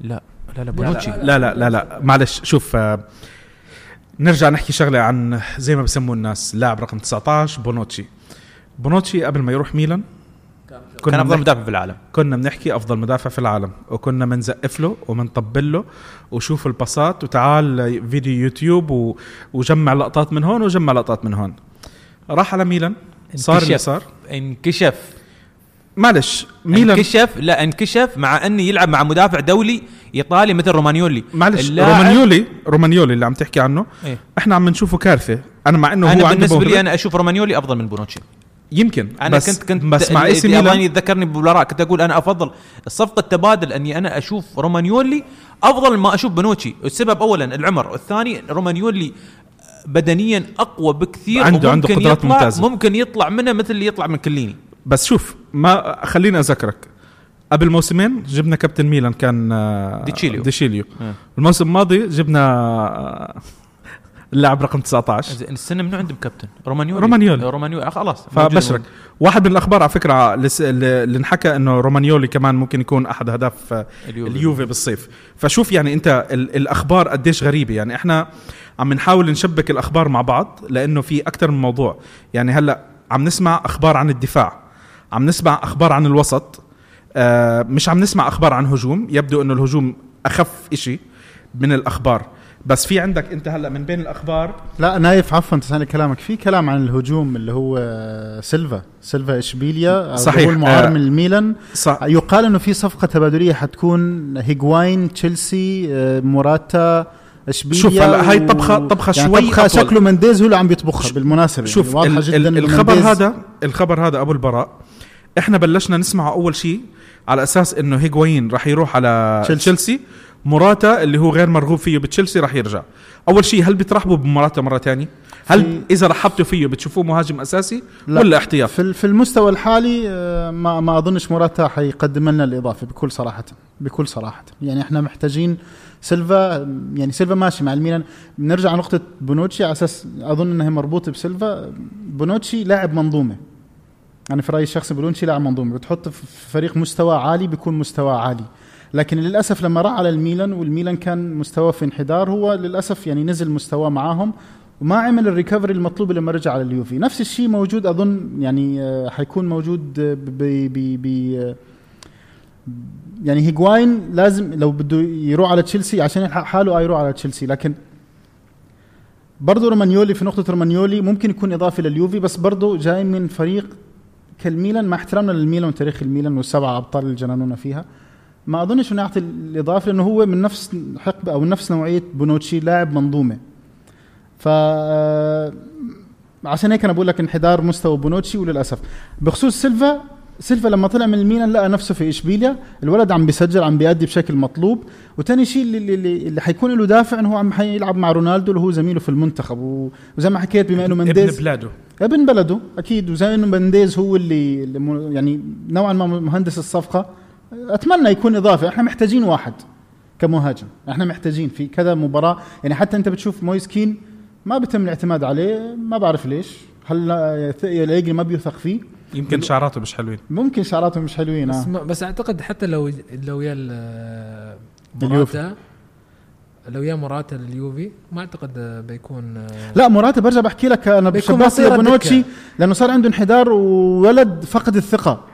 لا لا لا بونوتشي لا لا لا لا معلش شوف آه، نرجع نحكي شغلة عن زي ما بسموه الناس لاعب رقم 19 بونوتشي. بونوتشي قبل ما يروح ميلان كان أفضل بنحكي- مدافع في العالم. كنا بنحكي أفضل مدافع في العالم وكنا بنزقف له وبنطبل له وشوف الباصات وتعال فيديو يوتيوب و... وجمع لقطات من هون وجمع لقطات من هون. راح على ميلان صار اللي. صار. انكشف. معلش ميلان انكشف؟ لا انكشف مع أنه يلعب مع مدافع دولي إيطالي مثل رومانيولي. معلش رومانيولي رومانيولي اللي عم تحكي عنه. إيه؟ إحنا عم نشوفه كارثة. أنا مع إنه هو أنا عنده بالنسبة لي. أنا أشوف رومانيولي أفضل من بونوتشي. يمكن. أنا بس كنت كنت بس مع اي سي ميلان يتذكرني بالوراء كنت أقول أنا أفضل الصفقة تبادل أني أنا أشوف رومانيولي أفضل ما أشوف بونوتشي السبب اولا العمر. والثاني رومانيولي بدنيا أقوى بكثير عنده- عنده قدرات يطلع ممتازة. ممكن يطلع منه مثل اللي يطلع من كيليني. بس شوف ما خليني أذكرك. قبل موسمين جبنا كابتن ميلان كان آه، دي شيليو. دي شيليو آه. الموسم الماضي جبنا آه، اللاعب رقم 19 زين السنة منو عندهم كابتن؟ رومانيولي. رومانيولي. رومانيولي. آه، خلاص. فبشرك واحد من الأخبار على فكرة اللي انحكى إنه رومانيولي كمان ممكن يكون أحد اهداف آه، اليوفي. بالصيف. فشوف يعني أنت ال- الأخبار قديش غريبة. يعني إحنا عم نحاول نشبك الأخبار مع بعض لأنه في أكثر من موضوع. يعني هلأ عم نسمع أخبار عن الدفاع عم نسمع أخبار عن الوسط آه مش عم نسمع أخبار عن هجوم. يبدو إنه الهجوم أخف إشي من الأخبار. بس في عندك انت هلا من بين الأخبار لا نايف عفوا تسألني كلامك في كلام عن الهجوم اللي هو سيلفا سيلفا إشبيليا صحيح. هو المعار آه. من الميلان صح يقال إنه في صفقة تبادلية حتكون هيغواين تشيلسي آه، موراتا إشبيليا شوف هلا هاي طبخة- طبخة يعني شوي طبخة أطول. شكله منديز هو اللي عم بيطبخها بالمناسبة شوف يعني واضحة جدا الخبر هذا الخبر هذا أبو البراء إحنا بلشنا نسمعه أول شيء على أساس إنه هيغوين راح يروح على. تشيلسي, تشيلسي موراتا اللي هو غير مرغوب فيه بتشيلسي راح يرجع. أول شيء هل بترحبوا بموراتا مرة ثانية هل إذا رحبتوا فيه بتشوفوه مهاجم أساسي لا. ولا احتياط؟ في في المستوى الحالي آه، ما ما أظنش موراتا حيقدم لنا الإضافة بكل صراحة. بكل صراحة. يعني إحنا محتاجين سيلفا يعني سيلفا ماشي مع الميلان. بنرجع نقطة بونوتشي على أساس أظن إنها مربوطة بسيلفا. بونوتشي لاعب منظومة. أنا في رأيي الشخصي بونوتشي لاعب منظومة. بتحطه في فريق مستوى عالي بيكون مستوى عالي. لكن للأسف لما راح على الميلان والميلان كان مستواه في انحدار هو للأسف يعني نزل مستواه معاهم وما عمل ال recovery المطلوب لما رجع على اليوفي. نفس الشيء موجود أظن يعني آه، حيكون موجود آه، ب ب ب آه، يعني هيغواين لازم لو بده يروح على تشيلسي عشان يلحق حاله آه يروح على تشيلسي. لكن برضه رومانيولي في نقطة رومانيولي ممكن يكون إضافة لليوفي بس برضه جاي من فريق كالميلان مع احترامنا للميلان وتاريخ الميلان والسبعة أبطال اللي جننونا فيها. ما أظنش إنه يعطي الإضافة لأنه هو من نفس حقبة أو نفس نوعية بونوتشي لاعب منظومة. ف عشان هيك أنا بقول لك انحدار مستوى بونوتشي وللأسف. بخصوص سيلفا سيلفا لما طلع من الميلان لقى نفسه في إشبيليا. الولد عم بيسجل عم بيأدي بشكل مطلوب. وتاني شيء اللي, اللي, اللي حيكون له دافع إنه هو عم حيلعب مع رونالدو اللي هو زميله في المنتخب. وزي ما حكيت بما إنه ابن منديز بلاده. ابن بلده أكيد. وزي إنه منديز هو اللي, اللي يعني نوعا ما مهندس الصفقة. أتمنى يكون إضافة. إحنا محتاجين واحد كمهاجم. إحنا محتاجين في كذا مباراة. يعني حتى أنت بتشوف مويس كين ما بيتم الاعتماد عليه. ما بعرف ليش. هل يلاقي ما بيوثق فيه. يمكن شعراته مش حلوين. ممكن شعراته مش حلوين بس, آه. بس أعتقد حتى لو لو يا. موراتا لو يا موراتا لليوفي ما أعتقد آه، بيكون آه، لا موراتا برجع بحكي لك. أنا مصيره بونوتشي. لأنه صار عنده انحدار وولد فقد الثقة.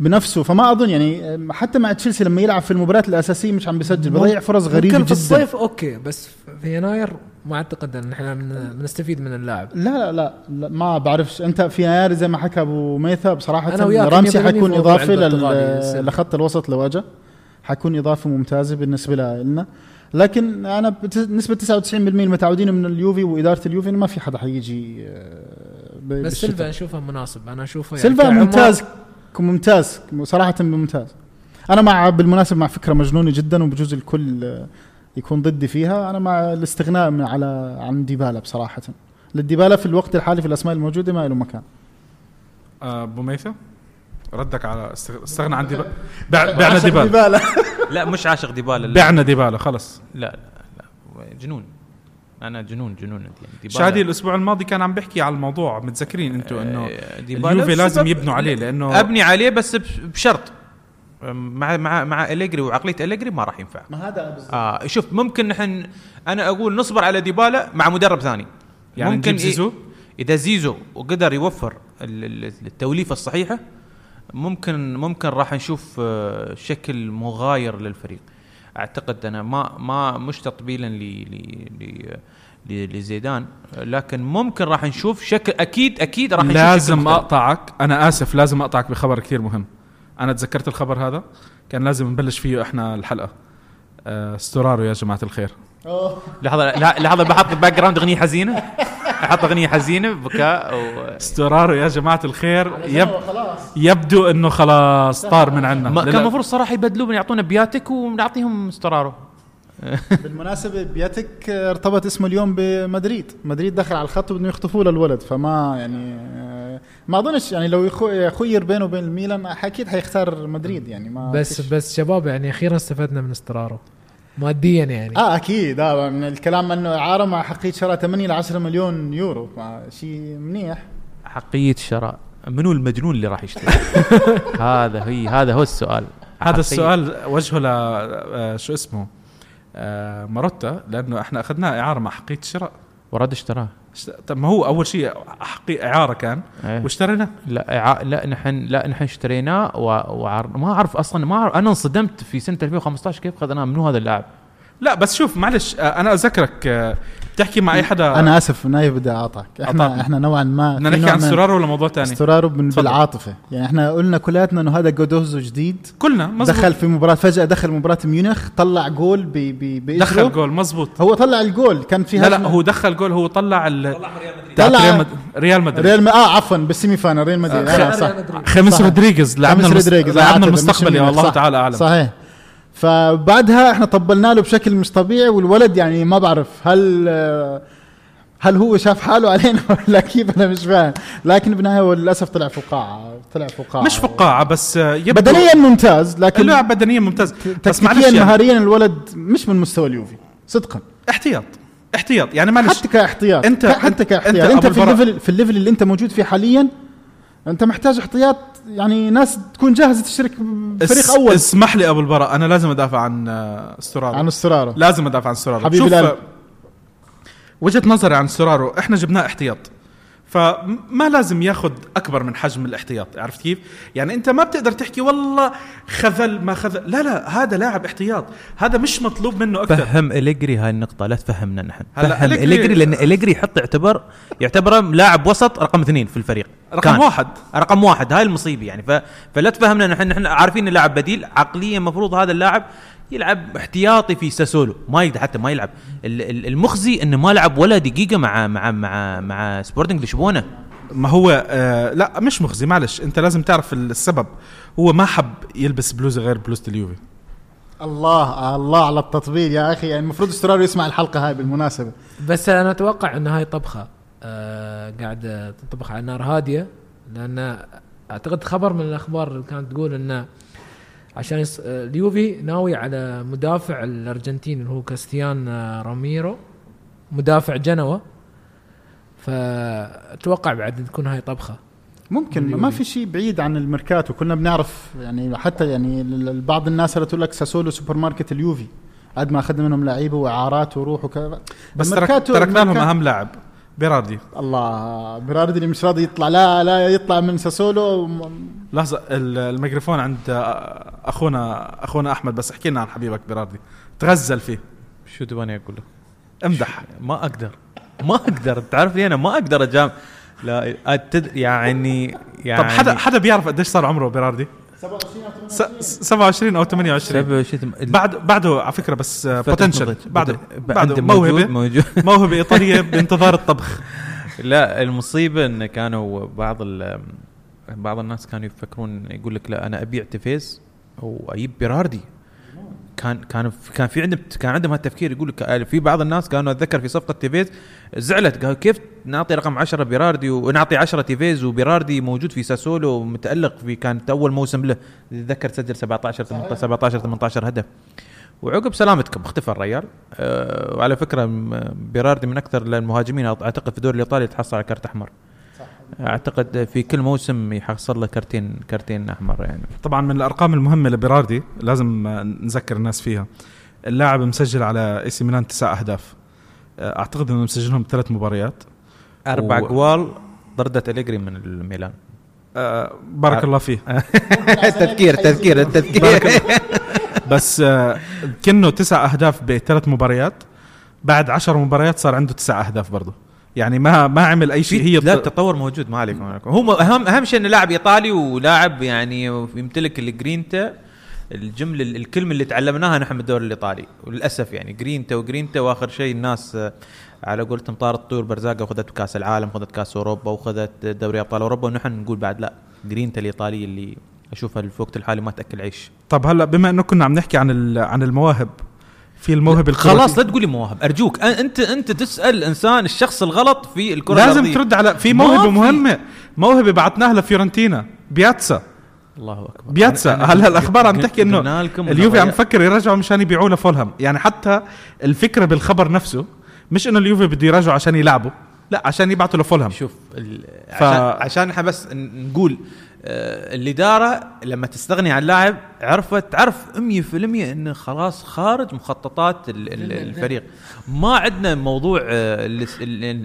بنفسه فما أظن يعني حتى مع تشيلسي لما يلعب في المباريات الأساسية مش عم بيسجل بضيع فرص غريبة جدا في الصيف أوكي بس في يناير ما أعتقد إن إحنا بن- بنستفيد من اللاعب. لا لا لا, لا ما بعرفش. أنت في يناير زي ما حكى أبو ميثا بصراحة أنا وياك رامسي 100% حيكون اضافه. لخط الوسط لوجه حيكون اضافه ممتازه بالنسبة لنا. لكن أنا بت- نسبة 99% متعودين من اليوفي وإدارة اليوفي إنه ما في حدا حيجي آه، بس. سيلفا أشوفه مناسب. أنا أشوفه سيلفا كعمر- ممتاز. ممتاز صراحة ممتاز. أنا مع بالمناسبة مع فكرة مجنونة جدا وبجوز الكل يكون ضدي فيها أنا مع الاستغناء من على عن ديبالا بصراحة. الديبالا في الوقت الحالي في الأسماء الموجودة ما له مكان. آه، أبو ميثا ردك على استغ- استغنى عن ديبالا. بع- بعنا ديبالا. ديبالا. لا مش عاشق ديبالا لا. بعنا ديبالا خلص. لا لا, لا. جنون. أنا جنون جنون انت يعني ديبالا شادي الأسبوع الماضي كان عم بيحكي على الموضوع متذكرين أنتم إنه آه، ديبالا اليوفي لازم يبنوا عليه لأنه أبني عليه بس بش- بشرط مع مع مع أليجري وعقلية أليجري ما راح ينفع ما هذا بالضبط. آه شوف ممكن نحن أنا أقول نصبر على ديبالا مع مدرب ثاني يعني ممكن زيزو؟ إذا زيزو وقدر يوفر ال- ال- التوليفة الصحيحة ممكن ممكن راح نشوف آه، شكل مغاير للفريق أعتقد أنا ما ما مش تطبيلا ل ل ل- ل- لزيدان لكن ممكن راح نشوف شكل أكيد أكيد راح نشوف لازم. أقطعك. أنا آسف لازم أقطعك بخبر كثير مهم. أنا تذكرت الخبر هذا؟ كان لازم نبلش فيه إحنا الحلقة. آه، ستورارو يا جماعة الخير. أوه. لحظة لا- لحظة بحط background أغنية حزينة. أحط أغنية حزينة بكاء و... ستورارو يا جماعة الخير. يب يبدو إنه خلاص طار من عنا ما كان المفروض صراحة يبدلوه يعطونا بياتيك ونعطيهم ستورارو بالمناسبة بياتيك ارتبط اسمه اليوم بمدريد. مدريد دخل على الخط وبدهم يخطفوه للولد فما يعني آه، ما أظنش يعني لو يخو- يخير بينه وبين الميلان أكيد حيختار مدريد يعني ما بس فيش- بس شباب يعني أخيرا استفدنا من استرارة. ماديا يعني. آه أكيد. آه من الكلام إنه اعاره مع حقيه شراء 8 ل 10 مليون يورو. شيء منيح. حقيه الشراء منو المجنون اللي راح يشتري؟ هذا هي هذا هو السؤال. هذا. السؤال وجهه ل آه، شو اسمه؟ آه، ماروتا لأنه إحنا أخذناه إعارة مع حقيه الشراء ورد اشتراه. اشت- طب ما هو أول شيء حقي إعارة كان إيه. واشتريناه لا إعا... لا نحن لا نحن اشتريناه و... وعر... ما أعرف أصلا ما أعرف... أنا انصدمت في سنة 2015 كيف اخذناه منو هذا اللاعب لا بس شوف معلش آه، أنا أذكرك آه، تحكي مع أي حدا أنا آسف نايف بدي اقاطعك إحنا أعطاك. إحنا نوعا ما بدنا في نحكي نوع عن من سرار ولا موضوع ثاني تفضل. بالعاطفة يعني إحنا قلنا كلياتنا إنه هذا جودوزو جديد كلنا مزبوط دخل في مباراة فجأة دخل مباراة ميونخ طلع جول ب. دخل جول مزبوط هو طلع الجول كان في لا لا. هو دخل جول هو طلع ال طلع- ريال مد- ريال مدريد ريال. آه عفوا بال semi final ريال مدريد آه صح خميس صح. رودريغيز لعبنا خمس المس... رودريغيز لعبنا أعتذر، المستقبلي مش والله. تعالى أعلم صحيح فبعدها إحنا طبلنا له بشكل مش طبيعي والولد يعني ما بعرف هل هل هو شاف حاله علينا ولا كيف أنا مش فاهم. لكن بالنهايه هو للأسف طلع فقاعة طلع فقاعة. مش فقاعة بس يبدو بدنيا ممتاز لكن اللعب بدنيا ممتاز. بس معلش تكتيكيا يعني مهاريا الولد مش من مستوى اليوفي صدقا. احتياط احتياط. يعني معلش حتى كاحتياط أنت- حتى كاحتياط. أنت, أبو في. ال level في ال level اللي أنت موجود فيه حاليا أنت محتاج احتياط يعني ناس تكون جاهزة تشترك بفريق أول. اسمح لي أبو البراء أنا لازم أدافع عن آه، ستورارو عن ستورارو لازم أدافع عن ستورارو. حبيبي شوف القلب. وجهة نظري عن ستورارو إحنا جبناه احتياط. فما لازم ياخذ أكبر من حجم الاحتياط عرفت كيف؟ يعني أنت ما بتقدر تحكي والله خذل ما خذل لا لا هذا لاعب احتياط هذا مش مطلوب منه أكثر. فهم إليجري هاي النقطة لا تفهمنا نحن. فهم اليجري لأن إليجري يحط يعتبر يعتبر لاعب وسط رقم اثنين في الفريق. رقم كان. واحد. رقم واحد هاي المصيبة يعني. ف... فلا تفهمنا نحن نحن عارفين اللاعب بديل عقليا المفروض هذا اللاعب يلعب احتياطي في ساسولو. ما يقدر حتى ما يلعب. ال- ال- المخزي إنه ما لعب ولا دقيقة مع مع مع مع سبورتنج لشبونة. ما هو آه لا مش مخزي معلش. أنت لازم تعرف السبب. هو ما حب يلبس بلوزه غير بلوزه اليوفي. الله الله على التطبيل يا أخي. يعني المفروض استرارو يسمع الحلقة هاي بالمناسبة. بس أنا أتوقع إن هاي طبخة آه قاعدة تنطبخ على نار هادية لأن أعتقد خبر من الأخبار اللي كانت تقول انه عشان يص... اليوفي ناوي على مدافع الارجنتيني اللي هو كاستيان راميرو مدافع جنوة فأتوقع بعد تكون هاي طبخة. ممكن اليوفي. ما في شيء بعيد عن الميركاتو. كنا بنعرف يعني حتى يعني بعض الناس اللي تقول لك ساسولو سوبر ماركت اليوفي قد ما أخذنا منهم لعيبة وإعارات وروح وكذا. بس ترك تركنا لهم أهم لاعب. بيراردي الله بيراردي اللي مش راضي يطلع. لا لا يطلع من ساسولو. لحظة ال- الميكروفون عند أخونا أخونا أحمد بس احكي لنا عن حبيبك بيراردي تغزل فيه. شو تبغاني أقول لك؟ امدح. ما أقدر. ما أقدر. تعرف لي أنا ما أقدر أجامل لا أتد... يعني يعني طب حدا حدا بيعرف قديش صار عمره بيراردي 27 أو 28 سبب شيء بعد بعده على فكرة بس potential بعده بعده عنده موهبة. موجود. موهبة إيطالية بانتظار الطبخ. لا المصيبة إن كانوا بعض ال بعض الناس كانوا يفكرون يقول لك لا أنا أبيع تيفيز واجيب بيراردي. كان كان كان في عندهم كان عندهم هالتفكير يقول لك في بعض الناس كانوا أتذكر في صفقة تيفيز زعلت قالوا كيف نعطي رقم 10 بيراردي ونعطي 10 تيفيز وبيراردي موجود في ساسولو ومتألق في كانت أول موسم له؟ اتذكر سجل 17 18 17 18 هدف. وعقب سلامتكم اختفى الريال. أه وعلى فكرة بيراردي من أكثر المهاجمين أعتقد في الدوري الإيطالي تحصل على كرت أحمر. أعتقد في كل موسم يحصل له كرتين كرتين أحمر يعني. طبعا من الأرقام المهمة لبيراردي لازم نذكر الناس فيها. اللاعب مسجل على إي سي ميلان تسع أهداف. أعتقد إنه مسجلهم ثلاث مباريات. أربع و- جوال ضربت أليجري من الميلان. آه، بارك الله فيه تذكير تذكير التذكير بس آه، كنه تسع أهداف بثلاث مباريات. بعد عشر مباريات صار عنده تسع أهداف برضه. يعني ما ما عمل أي شيء. هي لا التطور موجود ما عليكم. هو اهم أهم شيء إنه لاعب إيطالي ولاعب يعني يمتلك الجرينتا الجمله الكلمة اللي تعلمناها نحن من الدوري الإيطالي. وللأسف يعني grinta و grinta وآخر شيء الناس على قولتهم طارت طيور بأرزاقها وخذت كأس العالم خذت كأس أوروبا وخذت دوري أبطال أوروبا. ونحن نقول بعد لا جرينتا الإيطالي اللي أشوفها في الوقت الحالي ما تأكل عيش. طب هلا بما إنه كنا عم نحكي عن عن المواهب في الموهبة خلاص لا تقولي مواهب. أرجوك أنت أنت تسأل الانسان الشخص الغلط في الكرة لازم الأرضية. ترد على في موهبة. مهمة. موهبة بعتناها لفيورنتينا. بياتسا. الله أكبر. بياتسا. هلا الأخبار عم تحكي إنه اليوفي عم يفكر يرجعوا مشان يبيعوه لفولهام. يعني حتى الفكرة بالخبر نفسه مش إنه اليوفي بده يرجعوا عشان يلعبوا لا عشان يبعتوا لفولهام. شوف ف- عشان عشان إحنا بس نقول الإدارة لما تستغني عن لاعب عرفت تعرف 100% إنه خلاص خارج مخططات ال- ال- الفريق. ما عندنا موضوع آه،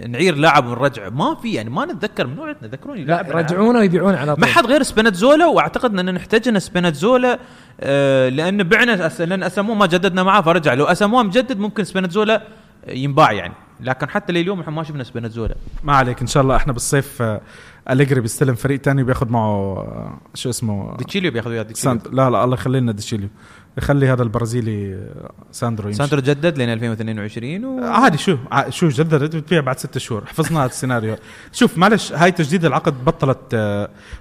نعير لاعب ونرجعه ما في يعني ما نتذكر من نوعتنا ذكروني لا لاعب يرجعونه ويبيعونه على طول. ما حد غير سبيناتزولا وأعتقد إننا نحتاج سبيناتزولا آه لأن بعنا لأن اساموه ما جددنا معاه فرجع. لو اساموه مجدد ممكن سبيناتزولا ينباع يعني. لكن حتى لليوم إحنا ما شفنا سبيناتزولا ما عليك إن شاء الله إحنا بالصيف آه، أليجري بيستلم فريق تاني وبياخذ معه آه، شو اسمه؟ ديتشيليو بياخذ وياه ديتشيليو. لا لا الله يخلي لنا ديشيليو يخلي هذا البرازيلي ساندرو يمشي. ساندرو جدد لين 2022 و... عادي شو شو جددت بتبيع بعد ست شهور. حفظنا هذا السيناريو. شوف معلش هاي تجديد العقد بطلت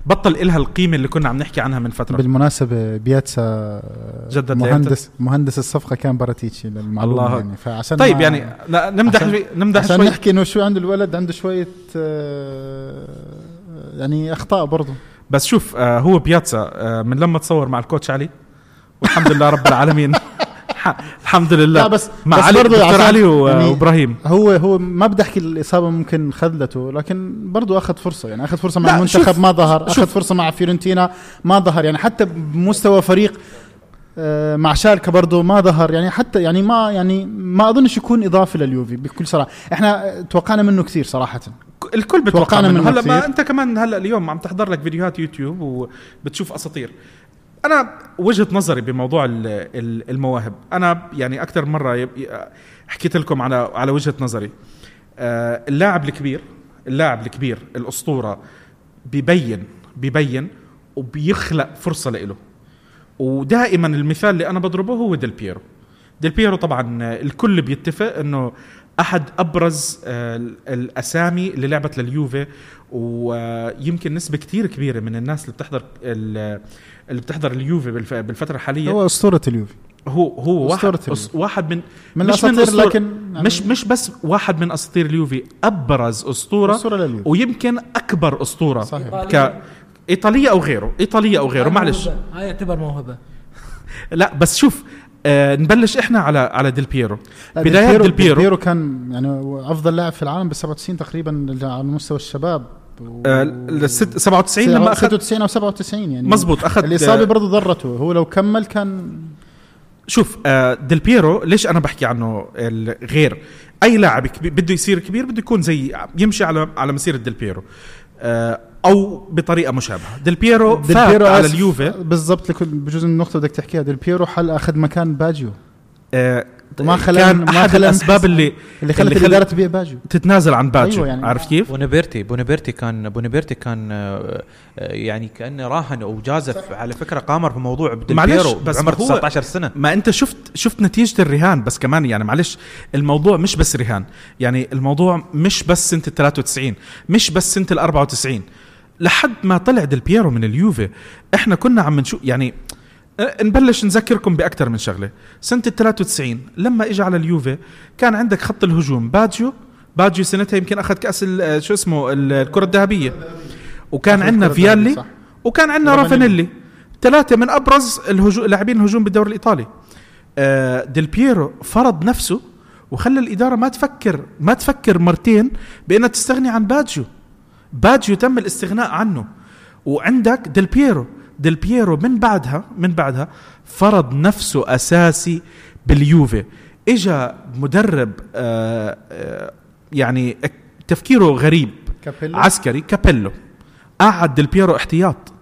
بطل إلها القيمة اللي كنا عم نحكي عنها من فترة. بالمناسبة بياتسا جدد مهندس مهندس الصفقة كان باراتيتشي للمعلومة الله. يعني. فعشان طيب يعني لا نمدح عشان- نمدح عشان شوي. نحكي إنه شو عند الولد عنده شوية آه، يعني أخطاء برضه. بس شوف آه هو بياتسا آه من لما تصور مع ال coach علي والحمد لله رب العالمين. الحمد لله. لا بس مع بس علي برضه دكتور علي يعني وإبراهيم. هو هو ما بدي أحكي الإصابة ممكن خذلته لكن برضه أخذ فرصة يعني أخذ فرصة مع المنتخب ما ظهر. أخذ. فرصة مع فيورنتينا ما ظهر. يعني حتى بمستوى فريق آه، مع شالكة برضه ما ظهر. يعني حتى يعني ما يعني ما أظنش يكون اضافه لليوفي بكل صراحة. إحنا توقعنا منه كثير صراحة. الكل بتوقع توقعنا منه. منه هلا ما. أنت كمان هلا اليوم عم تحضر لك فيديوهات يوتيوب وبتشوف أساطير. أنا وجهة نظري بموضوع ال- ال- المواهب. أنا يعني أكثر مرة حكيت لكم على على وجهة نظري. آه، اللاعب الكبير اللاعب الكبير الأسطورة ببين ببين وبيخلق فرصة لإله. ودائما المثال اللي أنا بضربه هو ديل بيرو. ديل بيرو طبعا الكل بيتفق إنه أحد أبرز آه، ال- الأسامي اللي لعبت لليوفي ويمكن نسبة كتير كبيرة من الناس اللي بتحضر ال- اللي بتحضر اليوفي بالف- بالفترة الحالية. هو أسطورة اليوفي. هو هو واحد. أس- واحد من من مش من الأساطير أسطورة- لكن يعني مش مش بس واحد من أساطير اليوفي أبرز أسطورة أسطورة لليوفي. ويمكن أكبر أسطورة صحيح. ك إيطالية أو غيره إيطالية أو غيره معلش. هاي يعتبر موهبة. لا بس شوف آه نبلش إحنا على على ديل بيرو لا، بدايات ديل ديل بيرو. بيرو كان يعني أفضل لاعب في العالم بال 97 تقريبا على مستوى الشباب. و- آه الست- 97 لما اخذ 96 أو 97 يعني. مزبوط اخذ الإصابة آه، برضه ضرته. هو لو كمل كان شوف آه ديل بيرو ليش أنا بحكي عنه غير؟ أي لاعب بده يصير كبير بده يكون زي يمشي على على مسيرة ديل بيرو آه أو بطريقة مشابهة. ديل بيرو ديل فات بيرو على اليوفي. بالضبط لكل بجوز النقطة بدك تحكيها. ديل بيرو حل أخذ مكان باجيو. آه ما خلى- كان ما احد الأسباب اللي اللي خلت اللي الاداره تبيع باجيو تتنازل عن باجيو أيوة يعني. عارف كيف؟ بونيبرتي بونيبرتي كان بونيبرتي كان آه، يعني كانه راهن أو جازف على فكرة قامر في موضوع بدل معلش، بيرو بس بعمر هو- 19 سنة. ما أنت شفت شفت نتيجة الرهان بس كمان يعني معلش الموضوع مش بس رهان. يعني الموضوع مش بس سنة ال 93 مش بس سنة ال 94 لحد ما طلع ديل بيرو من اليوفي إحنا كنا عم نشوف يعني نبلش نذكركم بأكثر من شغلة. سنة ال 93 لما اجى على اليوفي كان عندك خط الهجوم باجيو باجيو سنتها يمكن أخذ كأس ال- شو اسمه ال- الكرة الذهبية. وكان عندنا فيالي صح. وكان عندنا رافانيلي. ثلاثة من أبرز الهجو... لاعبين الهجوم بالدوري الإيطالي. آه، ديل بيرو فرض نفسه وخلى الإدارة ما تفكر ما تفكر مرتين بإنها تستغني عن باجيو باجيو تم الاستغناء عنه. وعندك ديل بيرو ديل بيرو من بعدها من بعدها فرض نفسه أساسي باليوفي. إجا مدرب آه آه يعني تفكيره غريب. كابيلو. عسكري كابيلو. قعد ديل بيرو احتياط.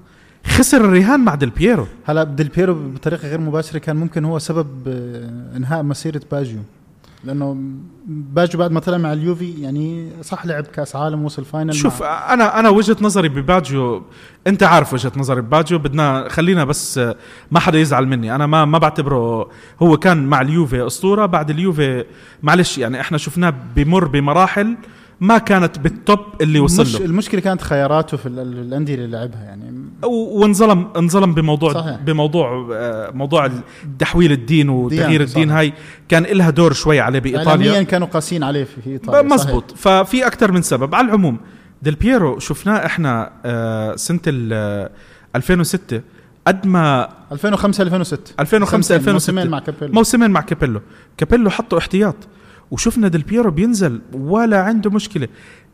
خسر الرهان مع ديل بيرو هلا ديل بيرو بطريقة غير مباشرة كان ممكن هو سبب آه، إنهاء مسيرة باجيو. لأنه باجيو بعد ما طلع مع اليوفي يعني صح لعب كأس عالم وصل final شوف مع أنا أنا وجهة نظري بباجيو أنت عارف وجهة نظري بباجيو بدنا خلينا بس ما حدا يزعل مني. أنا ما ما بعتبره هو كان مع اليوفي أسطورة بعد اليوفي معلش يعني إحنا شفناه بمر بمراحل ما كانت بال top اللي وصل المش... له. المشكلة كانت خياراته في ال- ال- الأندية اللي لعبها يعني. وانظلم انظلم بموضوع صحيح. بموضوع آه، موضوع تحويل الدين وتغيير صحيح. الدين هاي. كان لها دور شوي عليه بإيطاليا. كانوا قاسيين عليه في, إيطاليا مزبوط ففي أكثر من سبب. على العموم ديل بيرو شفناه إحنا آه، سنة ال- آه، 2006 قد ما صحيح. 2005 2006 2005 سنتين، 2006 موسمين مع كابيلو. موسمين مع كابيلو. كابيلو حطه احتياط. وشفنا ديل بيرو بينزل ولا عنده مشكلة.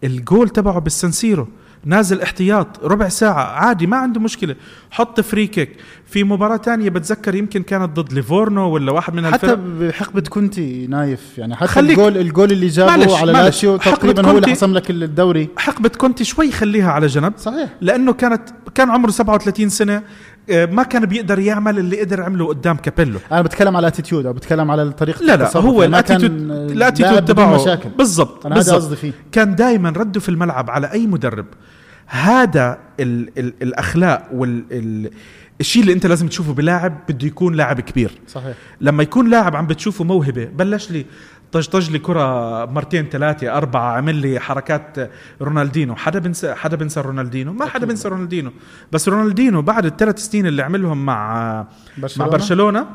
الجول تبعه بالسنسيرو نازل احتياط ربع ساعة عادي ما عنده مشكلة. حط free kick. في مباراة تانية بتذكر يمكن كانت ضد ليفورنو ولا واحد من حتى الفرق. بحقبة كونتي نايف يعني حتى خليك- ال goal ال goal اللي جابه معلش- على حقبة تقريبا هو اللي حسم لك الدوري. حقبة كونتي شوي خليها على جنب صحيح. لأنه كانت كان عمره 37 سنة. ما كان بيقدر يعمل اللي قدر عمله قدام كابيلو. أنا بتكلم على attitude أو بتكلم على طريقه لا لا. هو يعني بدون تبعه. مشاكل. بالضبط أنا هذا قصدي فيه. كان دائما رده في الملعب على أي مدرب. هذا ال ال الأخلاق وال ال الشيء اللي أنت لازم تشوفه بلاعب بده يكون لاعب كبير. صحيح. لما يكون لاعب عم بتشوفه موهبة بلش لي طجطج لي كرة مرتين ثلاثة أربعة عمل لي حركات رونالدينو. حدا بنسى حدا بنسى رونالدينو؟ ما حدا بنسى رونالدينو. بس رونالدينو بعد الثلاث سنين اللي عملهم مع مع برشلونة؟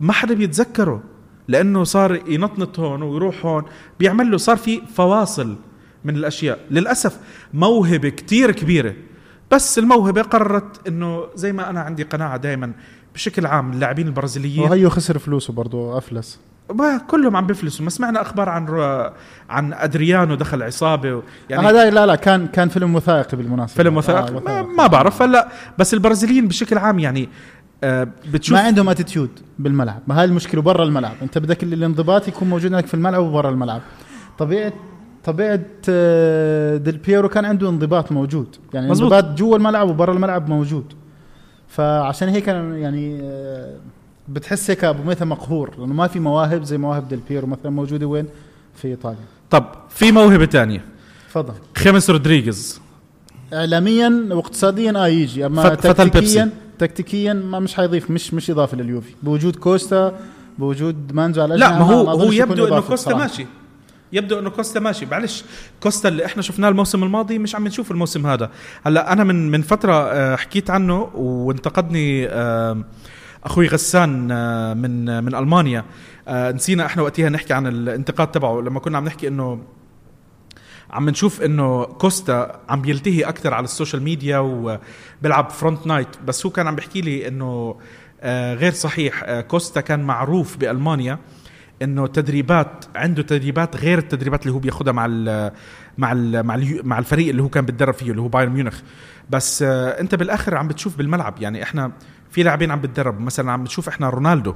ما حدا بيتذكره لأنه صار ينطنط هون ويروح هون. بيعمل له صار في فواصل من الأشياء. للأسف موهبة كتير كبيرة. بس الموهبة قررت إنه زي ما أنا عندي قناعة دائما بشكل عام اللاعبين البرازيليين وهيو خسر فلوسه برضه أفلس. كلهم عم بيفلسوا. ما سمعنا أخبار عن رو... عن أدريانو دخل عصابة و... يعني هذا لا لا كان كان فيلم وثائقي بالمناسبة. فيلم وثائقي؟ آه، ما, ما بعرف. هلأ بس البرازيليين بشكل عام يعني آه بتشوف ما عندهم attitude بالملعب. ما هاي المشكلة برا الملعب. أنت بدك ال- الانضباط يكون موجود عندك في الملعب وبرا الملعب. طبيعه طبيعة آه، ديل بيرو كان عنده انضباط موجود. يعني مزبوط. انضباط جوا الملعب وبرا الملعب موجود. فعشان هيك يعني آه، بتحس هيك أبو ميثا مقهور لأنه ما في مواهب زي مواهب ديل بيرو مثلا موجودة وين؟ في إيطاليا. طب في موهبة تانية. تفضل. خيمس رودريغيز. اعلاميا واقتصاديا آه يجي أما. تكتيكيا تكتيكيا ما مش حيضيف مش مش إضافة لليوفي. بوجود كوستا بوجود مانزو على لا ما هو هو أظنش يكون يبدو إنه كوستا بصراحة. ماشي. يبدو إنه كوستا ماشي. معلش كوستا اللي إحنا شفناه الموسم الماضي مش عم نشوف الموسم هذا. هلأ أنا من من فترة آه، حكيت عنه وانتقدني آه، أخوي غسان آه، من من ألمانيا. آه، نسينا إحنا وقتها نحكي عن الانتقاد تبعه. لما كنا عم نحكي إنه عم نشوف إنه كوستا عم بيلتهي أكثر على ال social media وبيلعب Fortnite. بس هو كان عم بيحكي لي إنه آه، غير صحيح آه، كوستا كان معروف بألمانيا إنه تدريبات عنده تدريبات غير التدريبات اللي هو بياخذها مع ال مع ال مع, ال مع الفريق اللي هو كان بيتدرب فيه اللي هو بايرن ميونخ. بس آه، أنت بالآخر عم بتشوف بالملعب. يعني إحنا في لاعبين عم بتدرب. مثلا عم بتشوف إحنا رونالدو.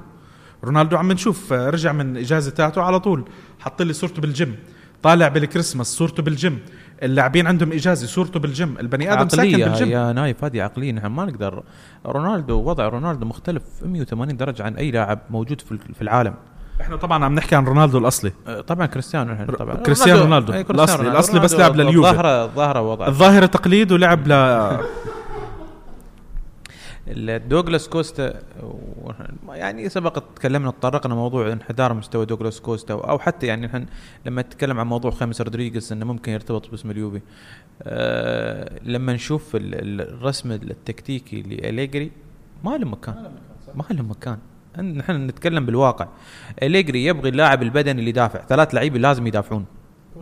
رونالدو عم نشوف آه، رجع من إجازة تاعته على طول. حط لي صورته بالجيم. طالع بالكريسماس صورته بالجيم. اللاعبين عندهم إجازة صورته بالجيم. البني آدم ساكن بالجيم. يا نايف هذه عقلية نحن ما نقدر. رونالدو وضع رونالدو مختلف 180 درجة عن أي لاعب موجود في العالم. إحنا طبعا عم نحكي عن رونالدو الأصلي. أه، طبعا كريستيانو نحن طبعا. كريستيانو رونالدو. كريستيانو الأصلي- رونالدو. الأصلي بس رونالدو لعب لليوفي. ظاهره ظاهره وضع الظاهرة تقليد ولعب ل دوغلاس كوستا يعني سبق تكلمنا تطرقنا موضوع انحدار مستوى دوغلاس كوستا أو حتى يعني نحن لما نتكلم عن موضوع خاميس رودريغيز إنه ممكن يرتبط باسم اليوفي. آه لما نشوف ال- ال- الرسم التكتيكي لأليجري ما له مكان. ما له مكان نحن نتكلم بالواقع. أليجري يبغي اللاعب البدني اللي يدافع. ثلاث لعيبة لازم يدافعون.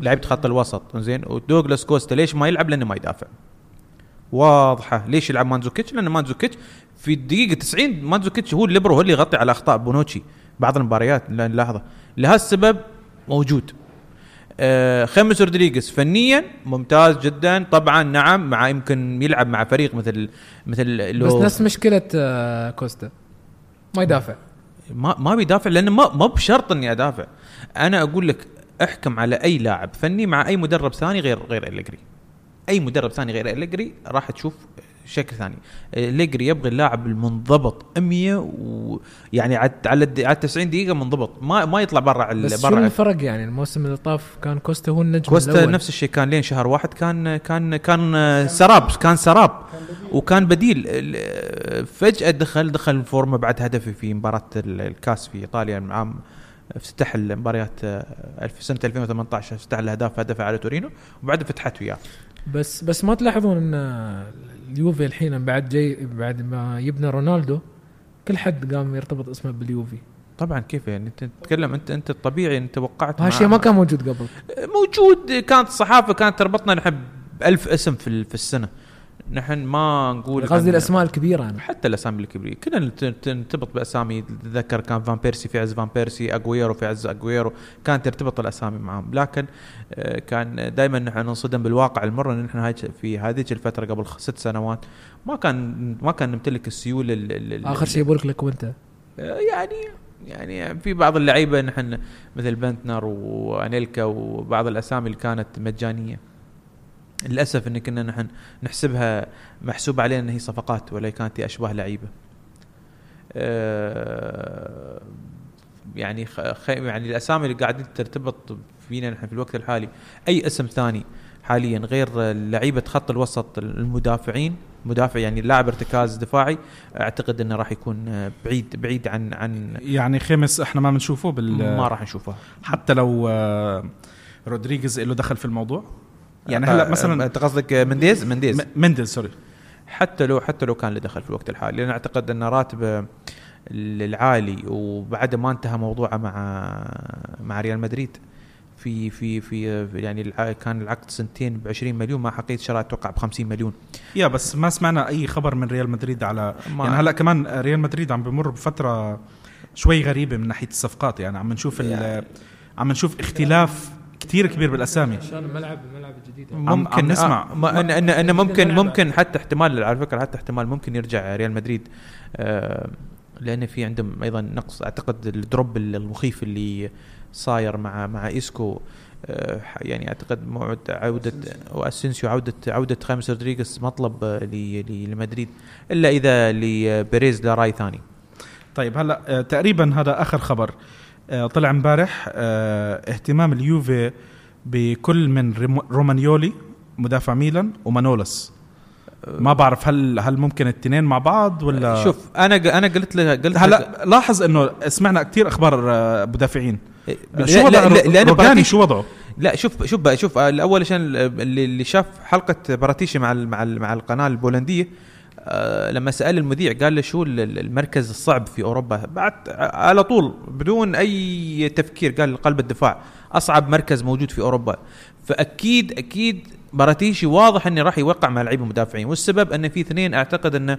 لعيبة خط الوسط. زين ودوغلاس كوستا ليش ما يلعب؟ لأنه ما يدافع. واضحة. ليش يلعب مانزوكيتش؟ لأن مانزوكيتش في الدقيقة 90 مانزوكيتش هو الليبرو هو اللي يغطي على أخطاء بونوتشي بعض المباريات. لا- لحظة. لهذا السبب موجود. آه خيمس رودريغيز فنيا ممتاز جدا. طبعا نعم مع يمكن يلعب مع فريق مثل مثل اللي بس نفس مشكلة آه، كوستا. ما يدافع. ما ما بيدافع لأنه ما ما بشرط إني أدافع. أنا أقول لك احكم على أي لاعب فني مع أي مدرب ثاني غير غير أليجري. أي مدرب ثاني غير أليجري راح تشوف شكل ثاني. أليجري يبغى اللاعب المنضبط 100 ويعني على على الد- على 90 دقيقة منضبط. ما ما يطلع برا بس برا الفرق يعني؟ الموسم اللي طاف كان كوستا هو النجم كوستا الأول. نفس الشيء. كان لين شهر واحد كان كان كان سراب. كان سراب. وكان بديل. فجأة دخل دخل فورمه بعد هدفه في مباراة ال- الكاس في إيطاليا عام افتتح المباريات آه، الف سنة 2018 افتتح الأهداف هدفه على تورينو وبعدها فتحت وياه. بس بس ما تلاحظون إن اليوفي الحين بعد جاي بعد ما يبنا رونالدو كل حد قام يرتبط اسمه باليوفي. طبعا كيف يعني؟ أنت تتكلم انت أنت الطبيعي انت توقعت وهالشيء مع- ما كان موجود قبل. موجود كانت الصحافة كانت تربطنا نحن بألف اسم في في السنة. نحن ما نقول قصدي الأسماء الكبيرة أنا. حتى الأسامي الكبيرة. كنا نرتبط بأسامي. تذكر كان فان بيرسي في عز فان بيرسي اجويرو في عز اجويرو كانت ترتبط الأسامي معهم. لكن آه، كان دائما نحن ننصدم بالواقع المر إن نحن في هذه الفترة قبل ست سنوات ما كان ما كان نمتلك السيوله ال- ال- ال- آخر شيء بقول لك وأنت. آه، يعني يعني في بعض اللعيبة نحن مثل بنتنر وأنيلكا وبعض الأسامي اللي كانت مجانية. للأسف إن كنا نحن نحسبها محسوب علينا إن هي صفقات ولا كانت هي أشباه لعيبة. آه، يعني خ... خ... يعني الأسامي اللي قاعدين ترتبط فينا نحن في الوقت الحالي أي اسم ثاني حاليا غير لعيبة خط الوسط المدافعين مدافع يعني لاعب ارتكاز دفاعي أعتقد إنه راح يكون بعيد بعيد عن عن يعني خميس إحنا ما بنشوفه بال ما راح نشوفها حتى لو آه، رودريغيز له دخل في الموضوع؟ يعني هلا مثلا أنت قصدك منديز؟ منديز. م- منديز sorry حتى لو حتى لو كان له دخل في الوقت الحالي. لأن أعتقد أن راتبه العالي وبعد ما انتهى موضوعه مع مع ريال مدريد في في في يعني كان العقد سنتين ب 20 مليون. مع حقيقة شراء أتوقع ب 50 مليون. يا بس ما سمعنا أي خبر من ريال مدريد على ما- يعني هلا كمان ريال مدريد عم بمر بفترة شوي غريبة من ناحية الصفقات. يعني عم نشوف ال- عم نشوف اختلاف كثير كبير بالأسامي. عشان الملعب الملعب الجديد ممكن عم نسمع. آه ان ان, إن ممكن. ممكن حتى احتمال على فكرة حتى احتمال ممكن يرجع ريال مدريد. آه لأن في عندهم أيضا نقص. أعتقد ال drop المخيف اللي صاير مع مع إيسكو آه يعني أعتقد موعد عوده واسنسيو عوده عودة خاميس رودريغيز مطلب آه، لمدريد. إلا إذا بيريز له رأي ثاني. طيب هلا آه، تقريبا هذا آخر خبر. آه، طلع امبارح آه، اهتمام اليوفي بكل من رومانيولي مدافع ميلان ومانولس ما بعرف هل هل ممكن التنين مع بعض ولا؟ شوف أنا أنا قلت له قلت هلا لاحظ إنه سمعنا كثير أخبار آه، مدافعين. لا- شو وضع لا- لا- لأن روجاني شو وضعه؟ لا شوف شوف بقى شوف آه، الأول عشان اللي, اللي شاف حلقة براتيشي مع ال- مع ال- مع القناة البولندية آه لما سأل المذيع قال له شو ال- ال- المركز الصعب في أوروبا بعد ع- على طول بدون أي تفكير قال قلب الدفاع أصعب مركز موجود في أوروبا فأكيد أكيد براتيشي واضح إنه راح يوقع مع لعيبة مدافعين والسبب إن في اثنين أعتقد انه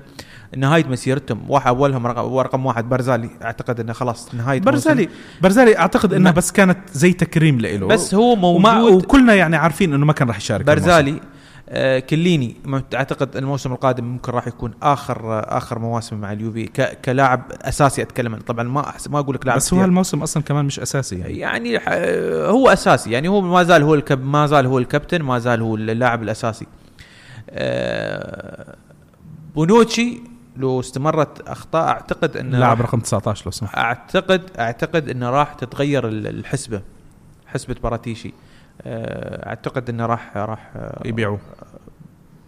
نهايه مسيرتهم واحد أولهم رقم, واحد برزالي أعتقد إنه خلاص نهايه موسم. برزالي برزالي أعتقد انها ما- بس كانت زي تكريم له بس هو موجود وكلنا يعني عارفين إنه ما كان راح يشارك الموسم. برزالي آه كليني م- أعتقد الموسم القادم ممكن راح يكون آخر آه آخر مواسم مع اليوفي كلاعب أساسي أتكلم عنه. طبعا ما ما أقول لك لاعب بس هو. هالموسم أصلا كمان مش أساسي يعني. يعني ح- هو أساسي. يعني هو ما زال هو الكب ما زال هو الكابتن ما زال هو اللاعب الأساسي. آه بونوتشي لو استمرت أخطاء أعتقد إنه لاعب رقم 19 لو سمحت. اعتقد أعتقد إنه راح تتغير ال- الحسبة حسبة براتيشي آه، أعتقد إنه راح راح آه، يبيعوه.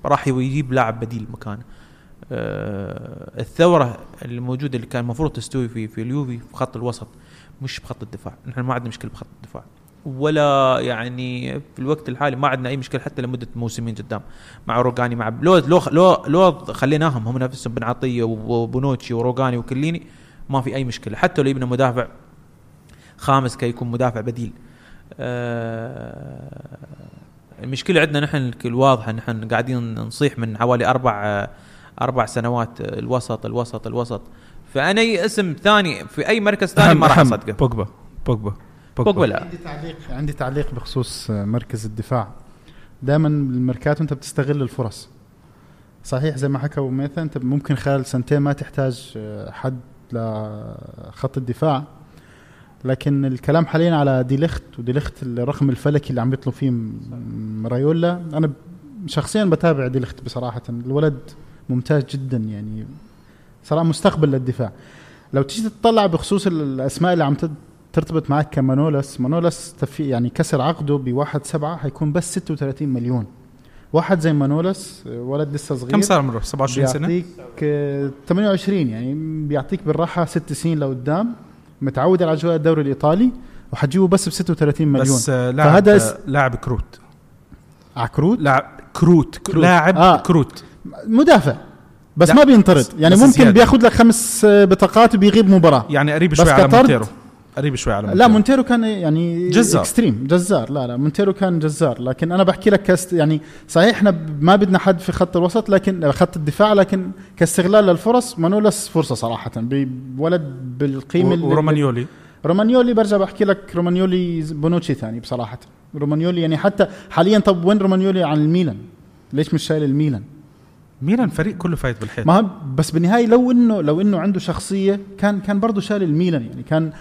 راح يجيب لاعب بديل مكانه آه، الثورة الموجودة اللي كان المفروض تستوي في في اليوفي في خط الوسط مش بخط الدفاع. نحن ما عندنا مشكلة بخط الدفاع. ولا يعني في الوقت الحالي ما عندنا أي مشكلة حتى لمدة موسمين قدام. مع روجاني مع لو لو لو, لو خليناهم هم نفسهم بن عطية وبونوتشي وروجاني وكليني ما في أي مشكلة. حتى لو يبنى مدافع خامس كي يكون مدافع بديل. آه، المشكلة عندنا نحن الواضحه نحن قاعدين نصيح من حوالي أربع آه، أربع سنوات آه، الوسط الوسط الوسط. فأنا اي اسم ثاني في أي مركز ثاني ما راح أصدقه. بوجبا بوجبا بوجبا. لا. عندي تعليق عندي تعليق بخصوص مركز الدفاع. دائما بالميركاتو انت بتستغل الفرص. صحيح زي ما حكى أبو ميثا أنت ممكن خلال سنتين ما تحتاج حد لخط الدفاع. لكن الكلام حاليا على دي ليخت ودي ليخت الرقم الفلكي اللي عم يطلب فيه رايولا أنا شخصيا بتابع دي ليخت بصراحة. الولد ممتاز جدا يعني صراحة مستقبل للدفاع. لو تيجي تطلع بخصوص الأسماء اللي عم ترتبط معك كمانولاس مانولاس يعني كسر عقده بواحد سبعة حيكون بس 36 مليون. واحد زي مانولاس ولد لسه صغير كم صار عمره؟ 27 سنة؟ بيعطيك آه، 28 يعني بيعطيك بالراحة ست سنين لقدام. متعود على اجواء الدوري الإيطالي وحتجيبه بس ب 36 مليون بس آه، لاعب فهذا آه، اس- لاعب كروت. عكروت لاعب كروت, كروت. لاعب آه. كروت. مدافع. بس لا، ما بينطرد. يعني ممكن زيادة. بياخذ لك خمس آه، بطاقات وبيغيب مباراة. يعني قريب شوي على مونتيرو. قريب شوي على لا مونتيرو. كان يعني جزار. extreme جزار. لا لا مونتيرو كان جزار. لكن أنا بحكي لك ك cost يعني صحيح إحنا ما بدنا حد في خط الوسط لكن خط الدفاع لكن كاستغلال للفرص مانولاس فرصة صراحة بولد بالقيمة ورومانيولي. رومانيولي برجع بحكي لك رومانيولي بونوتشي ثاني بصراحة. رومانيولي يعني حتى حاليا طب وين رومانيولي عن الميلان؟ ليش مش شايل الميلان؟ ميلان فريق كله فايت بالحيط ما بس بالنهاية لو انه لو إنه عنده شخصية كان كان برضه شال الميلان يعني. كان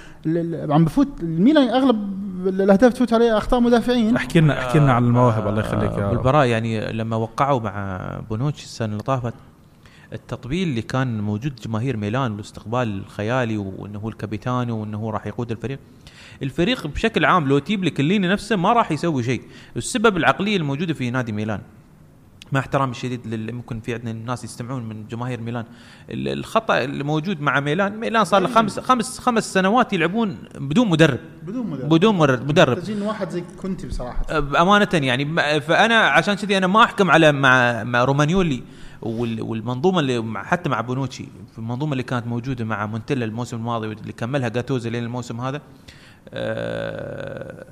عم بفوت الميلان أغلب الأهداف تفوت عليه أخطاء مدافعين. احكي لنا احكي لنا عن المواهب الله يخليك يا رب. بالبراء يعني لما وقعوا مع بونوتشي السنة اللي طافت التطبيل اللي كان موجود جماهير ميلان والاستقبال الخيالي وإنه هو الكابيتانو وإنه هو راح يقود الفريق الفريق بشكل عام لو تجيب لك كليني نفسه ما راح يسوي شيء. السبب العقلية الموجودة في نادي ميلان. مع احترامي الشديد للي ممكن في عندنا ناس يستمعون من جماهير ميلان. ال- الخطأ اللي موجود مع ميلان ميلان صار له خمس خمس خمس سنوات يلعبون بدون مدرب. بدون مدرب. بدون مدرب. مدرب محتاجين واحد زي كنتي بصراحة. بامانه يعني فأنا عشان كذي أنا ما أحكم على مع مع رومانيولي وال- والمنظومة اللي مع حتى مع بونوتشي المنظومة اللي كانت موجودة مع مونتيلا الموسم الماضي واللي كملها جاتوزو لين الموسم هذا. آه،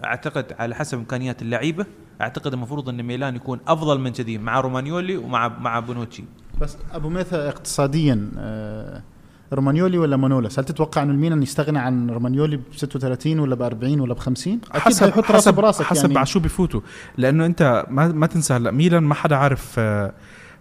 أعتقد على حسب إمكانيات اللعيبة أعتقد المفروض إن ميلان يكون أفضل من كذي مع رومانيولي ومع مع بونوتشي. بس أبو ميثاء اقتصاديا آه، رومانيولي ولا مانولاس هل تتوقع انه الميلان يستغنى عن رومانيولي ب 36 ولا ب 40 ولا ب 50 أكيد حسب راسه حسب براسك حسب يعني. على شو بيفوتوا. لأنه أنت ما ما تنسى هلا ميلان ما حدا عارف آه،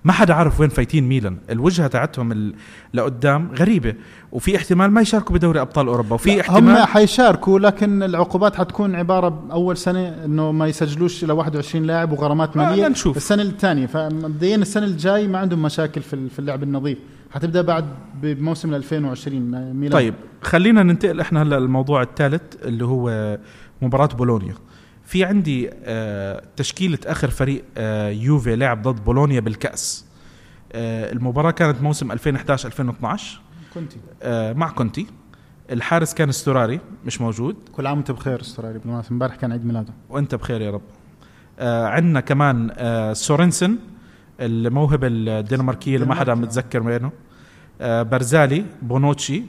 ما حدا عارف وين فايتين ميلان. الوجهة تاعتهم ال- لقدام غريبة وفي احتمال ما يشاركوا بدوري أبطال أوروبا وفي هم احتمال حيشاركوا لكن العقوبات حتكون عبارة أول سنة إنه ما يسجلوش إلى 21 لاعب وغرامات آه، ماليه لنشوف. السنة الثانية فمبدئيا السنة الجاي ما عندهم مشاكل في في اللعب النظيف. حتبدأ بعد بموسم 2020 ميلان. طيب خلينا ننتقل إحنا هلا للموضوع الثالث اللي هو مباراة بولونيا. في عندي آه، تشكيلة آخر فريق آه، يوفي لعب ضد بولونيا بالكأس. آه، المباراة كانت موسم 2011 2012 كنتي آه، مع كونتي. الحارس كان ستوراري مش موجود. كل عام وانت بخير ستوراري بالمناسبة. امبارح كان عيد ميلاده. وانت بخير يا رب. آه عندنا كمان آه سورينسن الموهبة الدنماركية اللي ما حدا دنماركي. متذكر وينه آه برزالي بونوتشي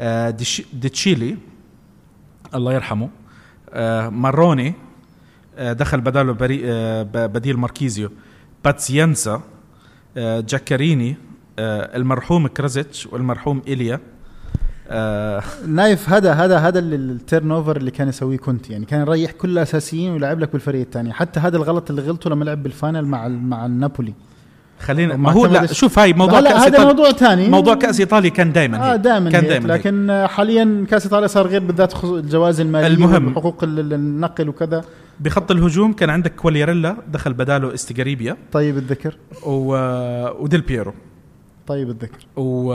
آه دي تشيلي الله يرحمه. آه ماروني دخل بداله بري آه بديل ماركيزيو. باتسيينزا آه جاكاريني آه المرحوم كرازيتش والمرحوم إيليا. آه نايف هذا هذا هذا ال- turnover اللي كان يسويه كنت يعني كان يريح كل الأساسيين ويلعب لك بالفريق الثاني. حتى هذا الغلط اللي غلطه لما لعب بال final مع مع النابولي. خلينا ما هو لا شوف هاي موضوع هلا كأس هذا موضوع ثاني. موضوع كأس ايطاليا كان دائما آه دائما كان دائما. لكن آه، حاليا كأس إيطاليا صار غير بالذات الجوائز المالية المهم. ال- النقل وكذا. بخط الهجوم كان عندك كوليريلا دخل بداله استيجاريبيا طيب الذكر. و... وديل بيرو طيب الذكر. و...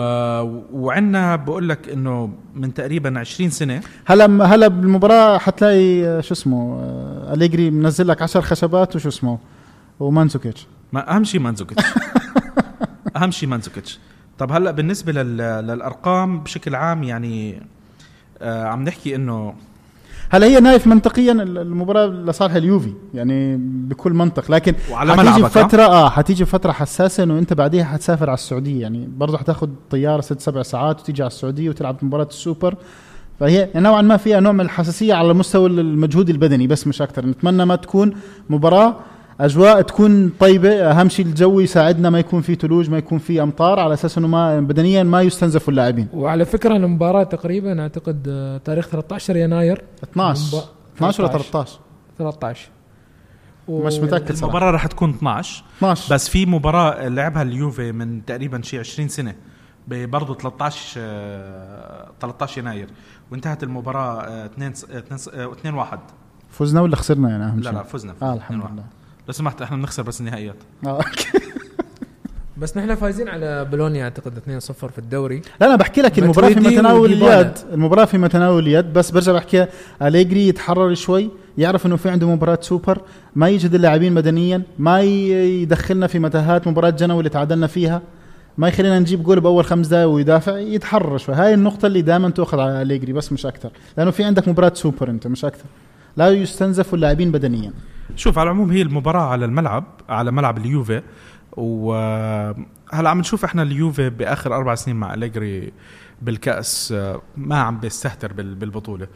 وعندنا بقول لك إنه من تقريبا 20 سنة. هلا هلا بالمباراة حتلاقي آه، شو اسمه آه، أليجري منزل لك 10 خشبات وشو اسمه ومانزوكيتش ما أهم شيء مانزوكيتش أهم شيء مانزوكيتش طب هلا بالنسبة لل... للأرقام بشكل عام يعني آه عم نحكي إنه هلا هي نايف منطقيا ال- المباراة لصالح اليوفي يعني بكل منطق لكن وعلى حتيجي؟ فترة آه حتيجي فترة حساسة إنه أنت بعديها حتسافر على السعودية يعني برضه حتاخذ طيارة ست سبع ساعات وتيجي على السعودية وتلعب مباراة السوبر فهي نوعا ما فيها نوع من الحساسية على مستوى المجهود البدني بس مش أكثر نتمنى ما تكون مباراة أجواء تكون طيبة. أهم شيء الجو يساعدنا ما يكون في ثلوج ما يكون في أمطار. على أساس إنه ما بدنيا ما يستنزفوا اللاعبين. وعلى فكرة المباراة تقريبا أعتقد تاريخ 13 يناير. 12 مب- 12 ولا 13. 13 13 و- مش متأكد صراحة. المباراه راح تكون 12 12 بس في مباراة لعبها اليوفي من تقريبا شي 20 سنة برضه 13 آه، 13 يناير. وانتهت المباراة 2 2 1 فزنا ولا خسرنا يعني؟ أهم لا شيء لا فزنا آه فزنا الحمد 2-1. لله. لو سمحت إحنا بنخسر بس النهائيات. آه. بس نحن فايزين على بولونيا أعتقد 2-0 في الدوري. لا أنا بحكي لك المباراة في متناول. اليد. المباراة في متناول اليد. بس برجع بحكي أليجري يتحرر شوي يعرف إنه في عنده مباراة سوبر ما يجهد اللاعبين بدنيا ما يدخلنا في متاهات مباراة جنوي اللي تعادلنا فيها ما يخلينا نجيب جول بأول خمس دقائق ويدافع يتحرر شوي. هاي النقطة اللي دائما تاخذ على أليجري بس مش أكثر لأنه في عندك مباراة سوبر أنت مش أكثر لا يستنزف اللاعبين بدنيا شوف على العموم هي المباراة على الملعب على ملعب اليوفي. وهلأ عم نشوف إحنا اليوفي بآخر أربع سنين مع أليجري بالكأس آه، ما عم بيستهتر بال- بالبطولة.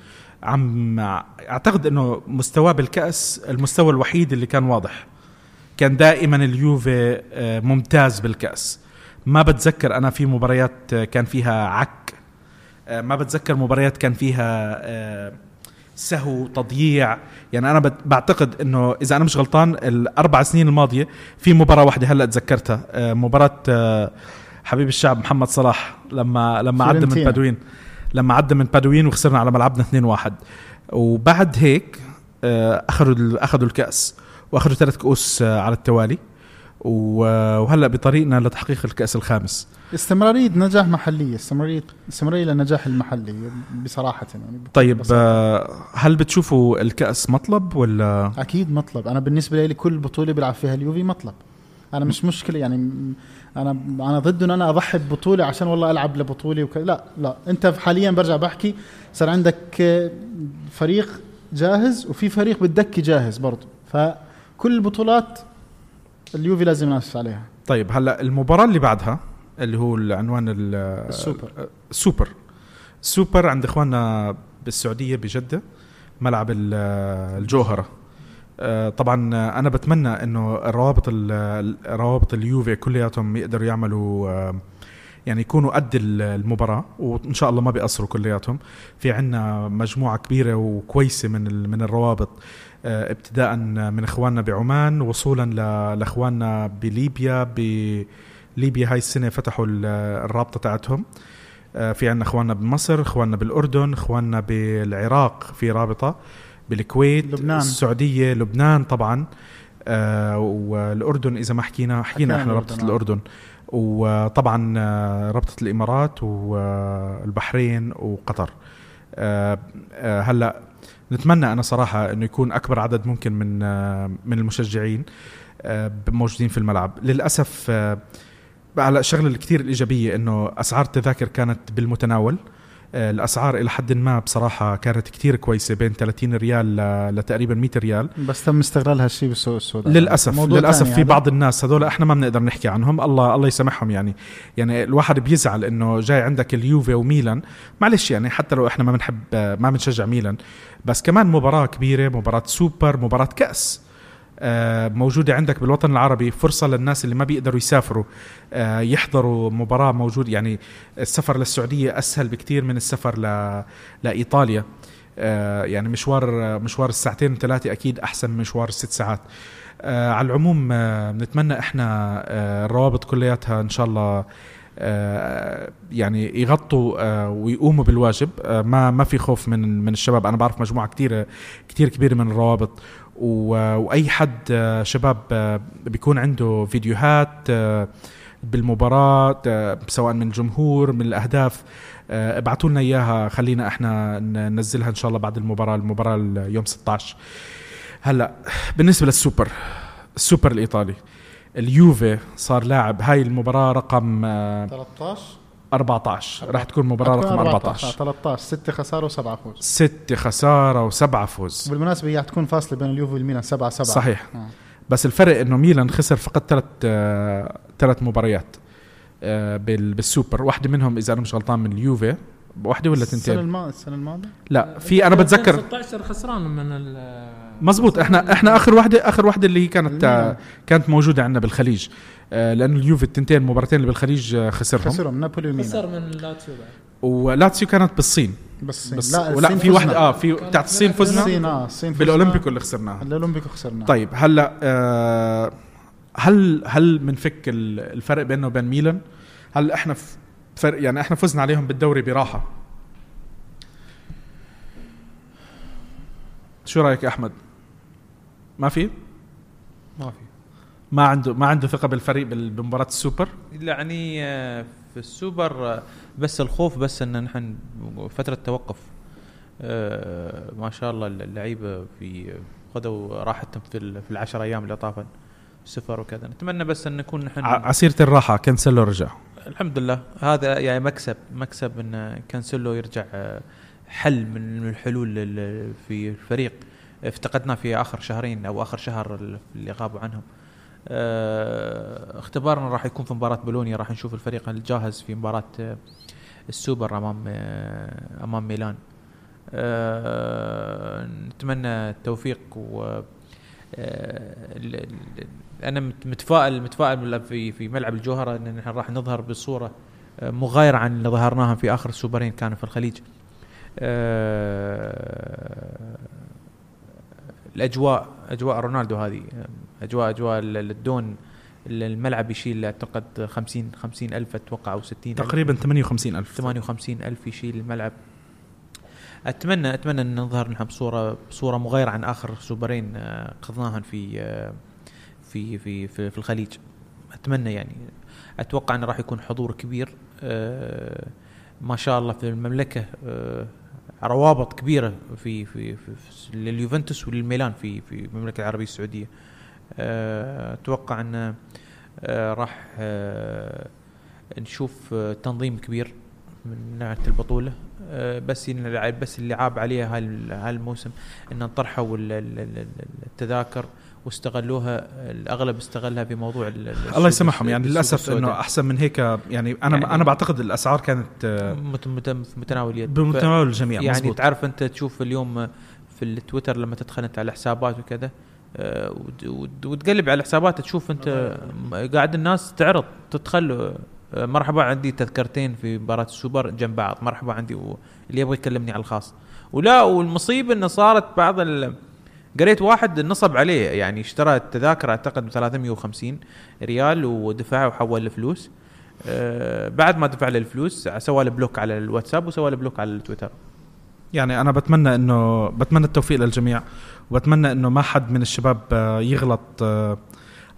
عم أعتقد إنه مستواه بالكأس المستوى الوحيد اللي كان واضح. كان دائما اليوفي آه، ممتاز بالكأس. ما بتذكر أنا في مباريات كان فيها عك آه، ما بتذكر مباريات كان فيها آه، سهو تضييع. يعني أنا بعتقد إنه إذا أنا مش غلطان الأربع سنين الماضية في مباراة واحدة هلأ تذكرتها آه، مباراة آه، حبيب الشعب محمد صلاح لما لما عدى من. بادوين. لما عدى من بادوين وخسرنا على ملعبنا 2-1 وبعد هيك آه، أخذوا أخذوا الكأس وأخذوا ثلاث كؤوس على التوالي. وهلأ بطريقنا لتحقيق الكأس الخامس. استمرارية نجاح محلية استمراريه استمرارية للنجاح المحلي بصراحة يعني. طيب بساطة. آه، هل بتشوفوا الكأس مطلب ولا؟ أكيد مطلب. أنا بالنسبة لي كل بطولة بيلعب فيها اليوفي مطلب. أنا مش مشكلة يعني أنا أنا ضد إن أنا أضحي ببطولة عشان والله ألعب لبطولة وكذا لا لا. أنت حاليا برجع بحكي صار عندك آه، فريق جاهز وفي فريق بالدكه جاهز برضه. فكل البطولات اليوفي لازم ينافس عليها. طيب هلا المباراة اللي بعدها اللي هو العنوان ال- السوبر. السوبر. السوبر عند إخواننا بالسعودية بجدة ملعب ال- الجوهرة. آه، طبعا أنا بتمنى إنه الروابط ال- روابط اليوفي كلياتهم يقدروا يعملوا آه، يعني يكونوا قد ال- المباراة وإن شاء الله ما بيقصروا كلياتهم. في عنا مجموعة كبيرة وكويسة من من الروابط آه، ابتداء من إخواننا بعمان وصولا لإخواننا بليبيا بليبيا هاي السنة فتحوا ال- الرابطة تاعتهم. آه، في عندنا اخواننا بمصر اخواننا بالاردن اخواننا بالعراق في رابطة بالكويت لبنان. السعودية لبنان طبعا. آه، والأردن إذا ما حكينا حكينا إحنا رابطة آه. الأردن. وطبعا آه، رابطة الإمارات والبحرين وقطر. آه، آه، هلأ نتمنى أنا صراحة إنه يكون أكبر عدد ممكن من آه، من المشجعين آه، موجودين في الملعب. للأسف آه، على الشغله الكثير الإيجابية إنه أسعار التذاكر كانت بالمتناول. آه، الأسعار إلى حد ما بصراحة كانت كثير كويسة بين 30 ريال لتقريبا 100 ريال. بس تم استغلال هالشيء بالسوق السوداء. للأسف للأسف في هذا. بعض الناس هذول إحنا ما بنقدر نحكي عنهم الله الله يسامحهم يعني. يعني الواحد بيزعل إنه جاي عندك اليوفي وميلان معلش يعني حتى لو إحنا ما بنحب ما بنشجع ميلان. بس كمان مباراة كبيرة مباراة سوبر مباراة كأس. موجودة عندك بالوطن العربي فرصة للناس اللي ما بيقدروا يسافروا آه، يحضروا مباراة موجود يعني السفر للسعودية أسهل بكتير من السفر. لإيطاليا. آه، يعني مشوار مشوار الساعتين ثلاثة أكيد أحسن من مشوار الست ساعات. آه، على العموم آه، بنتمنى إحنا آه، الروابط كلياتها إن شاء الله آه، يعني يغطوا آه، ويقوموا بالواجب. آه، ما ما في خوف من من الشباب. أنا بعرف مجموعة كتير كتير كبيرة من الروابط. وأي حد آه، شباب آه، بيكون عنده فيديوهات آه، بالمباراة سواء من الجمهور من الأهداف ابعتوا لنا إياها خلينا إحنا ننزلها إن شاء الله بعد المباراة المباراة يوم 16 هلأ بالنسبة للسوبر السوبر الإيطالي اليوفي صار لاعب هاي المباراة رقم آه، 13 14 راح تكون مباراة رقم 14 13 6 خسارة وسبعة فوز. ست خسارة وسبعة فوز. بالمناسبة هي حتكون فاصلة بين اليوفي والميلان 7 7 صحيح. آه. بس الفرق إنه ميلان خسر فقط ثلاث ثلاث مباريات آه، بال- بالسوبر. واحدة منهم إذا أنا مش غلطان من اليوفي. واحدة ولا السنة تنتين؟ الماضيه السنة الماضية؟ لا في أنا بتذكر 16 خسران من ال مزبوط إحنا إحنا آخر واحدة آخر واحدة اللي هي كانت آه، كانت موجودة عندنا بالخليج. آه، لأنه اليوفي التنتين المباراتين اللي بالخليج آه، خسرهم. خسرهم. نابولي وميلان. خسر من لاتسيو بعد. ولاتسيو كانت بالصين. بس, بس لا ولا الصين في فزنا. آه في بتاعت الصين فزنا؟ الصين آه الصين فزنا. بالأولمبيكو اللي خسرناها. الأولمبيكو خسرنا طيب هلا آه، هل هل بنفك ال- الفرق بيننا وبين ميلان؟ هل إحنا فرق يعني إحنا فزنا عليهم بالدوري براحة؟ شو رأيك يا أحمد؟ ما في؟ ما في. ما عنده ما عنده ثقة بالفريق بال- بمباراة السوبر؟ يعني آه، في السوبر آه، بس الخوف بس إن نحن فترة توقف آه، ما شاء الله اللعيبة في خذوا راحتهم في في العشر أيام اللي طافت سفر وكذا. نتمنى بس إن نكون نحن عسيره الراحة كانسلو رجع. الحمد لله. هذا يعني مكسب مكسب إن كانسلو يرجع حل من الحلول ال- في الفريق. افتقدناه في آخر شهرين أو آخر شهر اللي غابوا عنهم. آه، اختبارنا راح يكون في مباراة بولونيا راح نشوف الفريق الجاهز في مباراة آه، السوبر أمام آه، أمام ميلان. نتمنى التوفيق و أنا مت- متفائل متفائل في في ملعب الجوهرة إن نحن راح نظهر بصورة مغايرة عن اللي ظهرناها في آخر السوبرين كانوا في الخليج. الأجواء أجواء رونالدو هذه أجواء أجواء ال- الدون الملعب يشيل أعتقد 50 50 ألف أتوقع أو 60 ألف. تقريبا 58000 58 ألف. يشيل الملعب. أتمنى أتمنى أن نظهر نحن بصورة بصورة مغايرة عن آخر سوبرين آه، قضناهن في آه، في في في, في الخليج. أتمنى يعني. أتوقع أنه راح يكون حضور كبير آه، ما شاء الله في المملكة آه، روابط كبيرة في في, في, في لليوفنتوس وللميلان في في المملكة العربية السعودية. آه، أتوقع أن آه، راح آه، نشوف تنظيم كبير من ناحيه البطولة. بس بس اللي عاب عليها هال- هالموسم إن طرحوا ال- ال- ال- التذاكر واستغلوها الأغلب استغلها في موضوع ال- ال- الله يسامحهم يعني للأسف. إنه أحسن من هيك يعني أنا يعني- أنا بعتقد الأسعار كانت آه، متناول اليد بمتناول الجميع يعني مزبوط. تعرف أنت تشوف اليوم في التويتر لما تدخل أنت على حسابات وكذا آه، وت- وت- وتقلب على حسابات تشوف أنت قاعد الناس تعرض تدخل آه، مرحبا عندي تذكرتين في مباراة السوبر جنب بعض مرحبا عندي و- اللي يبغى يكلمني على الخاص ولا والمصيبة إنه صارت بعض ال... قريت واحد نصب عليه يعني اشترى التذاكر أعتقد ب 350 ريال ودفعها وحول الفلوس. آه بعد ما دفع له الفلوس سوى له block على الواتساب وسوى له block على التويتر. يعني أنا بتمنى إنه بتمنى التوفيق للجميع. وبتمنى إنه ما حد من الشباب آه، يغلط آه،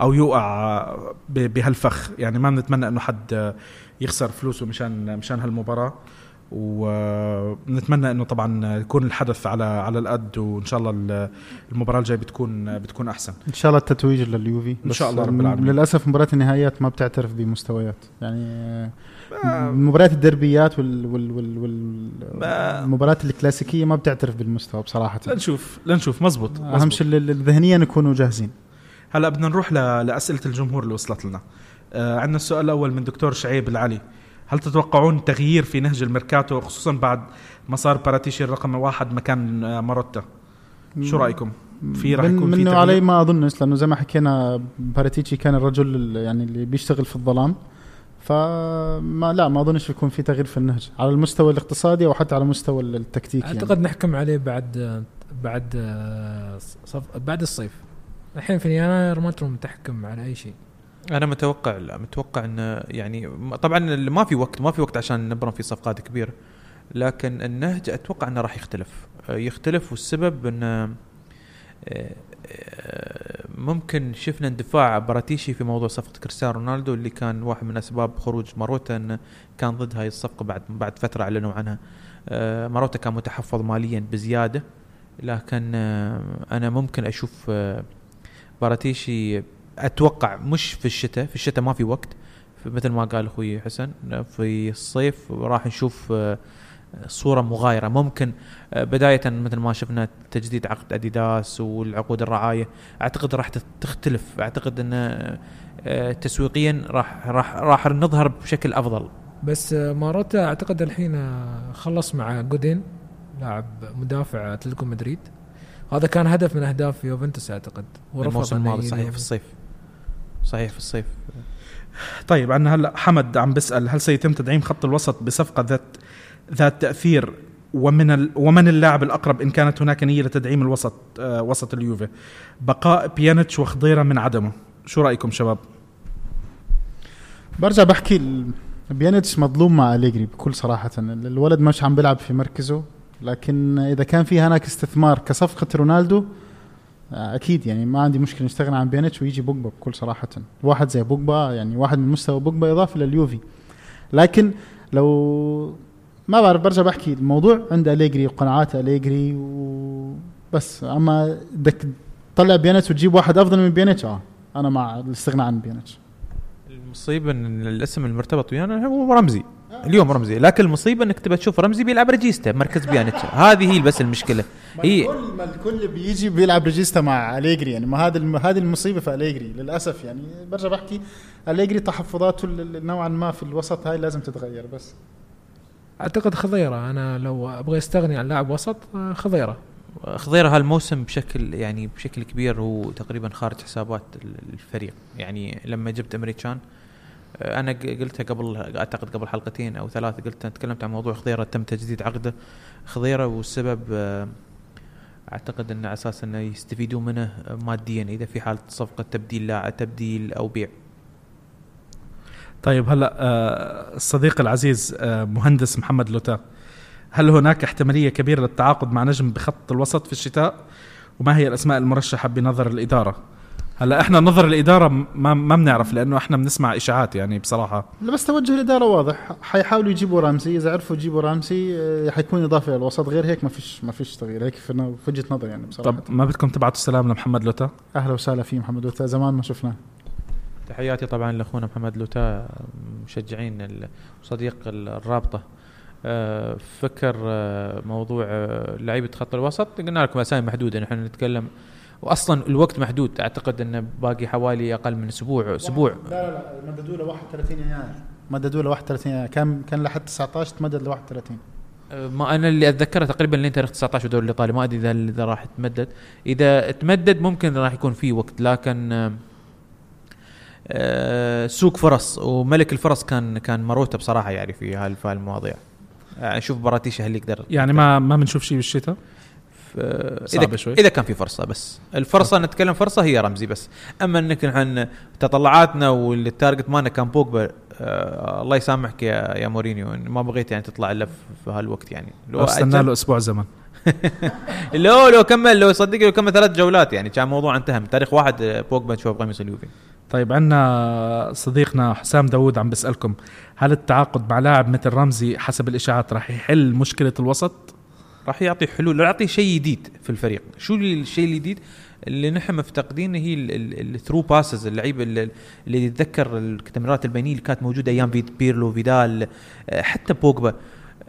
أو يوقع آه، بهالفخ. يعني ما بنتمنى إنه حد يخسر فلوسه مشان مشان هالمباراة. ونتمنى إنه طبعا يكون الحدث على على القد وإن شاء الله ال- المباراة الجاية بتكون بتكون أحسن. إن شاء الله التتويج لليوفي. بس شاء الله رب العالمين. للأسف مباراة النهائيات ما بتعترف بمستويات. يعني آه، مباريات الدربيات وال وال وال وال المباريات الكلاسيكية ما بتعترف بالمستوى بصراحة. لنشوف لنشوف. مزبوط, أهم مزبوط. شيء ال- ال- ذهنيا يكونوا جاهزين. هلا بدنا نروح ل... لأسئلة الجمهور اللي وصلت لنا. آه عندنا السؤال الأول من دكتور شعيب العلي. هل تتوقعون تغيير في نهج الميركاتو خصوصا بعد ما صار باراتيشي الرقم واحد مكان آه ماروتا؟ شو رأيكم؟ في راح من- يكون في منه تغيير؟ علي ما اظنش لأنه زي ما حكينا باراتيتشي كان الرجل ال- يعني اللي بيشتغل في الظلام. فما لا ما أظنش يكون في تغيير في النهج على المستوى الاقتصادي أو حتى على المستوى التكتيكي يعني. أعتقد نحكم عليه بعد بعد صف بعد الصيف. الحين في يناير ما تروم تحكم على أي شيء. أنا متوقع لا متوقع إن يعني طبعا ما في وقت ما في وقت عشان نبرم في صفقات كبيرة لكن النهج أتوقع إنه راح يختلف. آه، يختلف والسبب انه آه، آه، ممكن شفنا اندفاع براتيشي في موضوع صفقة كريستيانو رونالدو اللي كان واحد من أسباب خروج ماروتا انه كان ضد هاي الصفقه بعد بعد فترة أعلنوا عنها. ماروتا كان متحفظ ماليا بزيادة لكن أنا ممكن أشوف باراتيشي أتوقع مش في الشتاء في الشتاء ما في وقت. مثل ما قال أخوي حسن في الصيف راح نشوف آه، صورة مغايرة. ممكن آه، بداية مثل ما شفنا تجديد عقد أديداس والعقود الرعاية أعتقد راح تختلف. أعتقد إن آه، تسويقيا راح راح راح نظهر بشكل أفضل. بس ماروتا أعتقد الحين خلص مع جودين لاعب مدافع أتلتيكو مدريد. هذا كان هدف من أهداف يوفنتوس أعتقد. ورفض الموسم الماضي صحيح في. الصيف. صحيح في الصيف. طيب عندنا هلا حمد عم بيسال هل سيتم تدعيم خط الوسط بصفقة ذات ذات تأثير ومن ال... ومن اللاعب الأقرب إن كانت هناك نية لتدعيم الوسط آه وسط اليوفي؟ بقاء بيانيتش وخضيرة من عدمه شو رأيكم شباب؟ برجع بحكي بيانيتش مظلوم مع أليجري بكل صراحة. ال- الولد مش عم بيلعب في مركزه لكن إذا كان في هناك استثمار كصفقة رونالدو آه، أكيد يعني ما عندي مشكلة نستغنى عن بيانيتش ويجي بوجبا بكل صراحة. واحد زي بوجبا يعني واحد من مستوى بوجبا إضافة لليوفي لكن لو ما بعرف برجع بحكي الموضوع عند أليجري وقناعات أليجري وبس. أما بدك تطلع بيانيتش وتجيب واحد أفضل من بيانيتش آه أنا مع الاستغناء عن بيانيتش المصيبة إن الاسم المرتبط ويانا هو رمزي. اليوم رمزي. لكن المصيبه إنك تبى تشوف رمزي بيلعب ريجيستا مركز بيانيتش هذه هي بس المشكلة. هي الكل ما الكل بيجي بيلعب ريجيستا مع أليجري يعني ما هذا الم- هذه المصيبة في أليجري للأسف. يعني برجع بحكي أليجري تحفظاته نوعا ما في الوسط هاي لازم تتغير بس. أعتقد خضيرة. أنا لو أبغى استغني عن لاعب وسط آه، خضيرة. خضيرة هالموسم بشكل يعني بشكل كبير هو تقريبا خارج حسابات ال- الفريق. يعني لما جبت أمريكان آه، أنا ق- قلتها قبل أعتقد قبل حلقتين أو ثلاث قلت تكلمت عن موضوع خضيرة تم تجديد عقده. خضيرة والسبب آه، أعتقد انه أساس إنه يستفيدون منه آه، ماديا إذا في حاله صفقة تبديل لاعب تبديل أو بيع. طيب هلا آه الصديق العزيز آه مهندس محمد لوتا هل هناك احتمالية كبيرة للتعاقد مع نجم بخط الوسط في الشتاء؟ وما هي الأسماء المرشحة بنظر الإدارة؟ هلا إحنا نظر الإدارة ما ما بنعرف لأنه إحنا بنسمع إشاعات يعني بصراحة. لا بس توجه الإدارة واضح. حيحاولوا يجيبوا رامسي إذا عرفوا يجيبوا رامسي آه، حيكون إضافة للوسط غير هيك ما فيش ما فيش تغيير. هيك في وجهة نظري يعني بصراحة. طب ما بدكم تبعتوا سلام لمحمد لوتا؟ أهلا وسهلا فيه محمد وتا زمان ما شفناه. تحياتي طبعا لأخونا محمد لوتا مشجعين ال- الرابطة. آه، فكر آه، موضوع لعيبة خط الوسط. قلنا لكم أسامي محدودة نحن نتكلم واصلا الوقت محدود. أعتقد انه باقي حوالي أقل من أسبوع أسبوع. لا لا لا مددوا له 31 يناير. مددوا له 31 يناير. كان كان لحد 19 تمدد ل 31 آه، ما أنا اللي أتذكره تقريبا لين تاريخ 19 الدوري الايطالي ما أدري إذا إذا راح تمدد. إذا تمدد ممكن راح يكون في وقت لكن آه، سوق فرص وملك الفرص كان كان مروته بصراحة يعني في هال- في هالمواضيع. أشوف براتيشه هل يقدر يعني ما ما بنشوف شيء بالشتاء؟ صعبة اذا شوي. إذا كان في فرصة بس. الفرصة نتكلم فرصة هي رمزي بس. أما إنك نحن تطلعاتنا وال target مالنا كان بوجبا آه الله يسامحك يا يا مورينيو ما بغيت يعني تطلع إلا في- هالوقت يعني. لو استنى له أسبوع زمن. لو لو كمل لو صدق لو كمل ثلاث جولات يعني. كان موضوع انتهى. من تاريخ واحد آه، بوجبا نشوف بقميص اليوفي طيب عندنا صديقنا حسام داوود عم بيسالكم هل التعاقد مع لاعب مثل رمزي حسب الإشاعات راح يحل مشكلة الوسط؟ راح يعطي حلول يعطي شيء جديد في الفريق. شو الشيء الجديد اللي نحن مفتقدينه هي ال through passes اللعيبة اللي يتذكر التمريرات البينية اللي كانت موجودة أيام بيرلو فيدال آه، حتى بوجبا.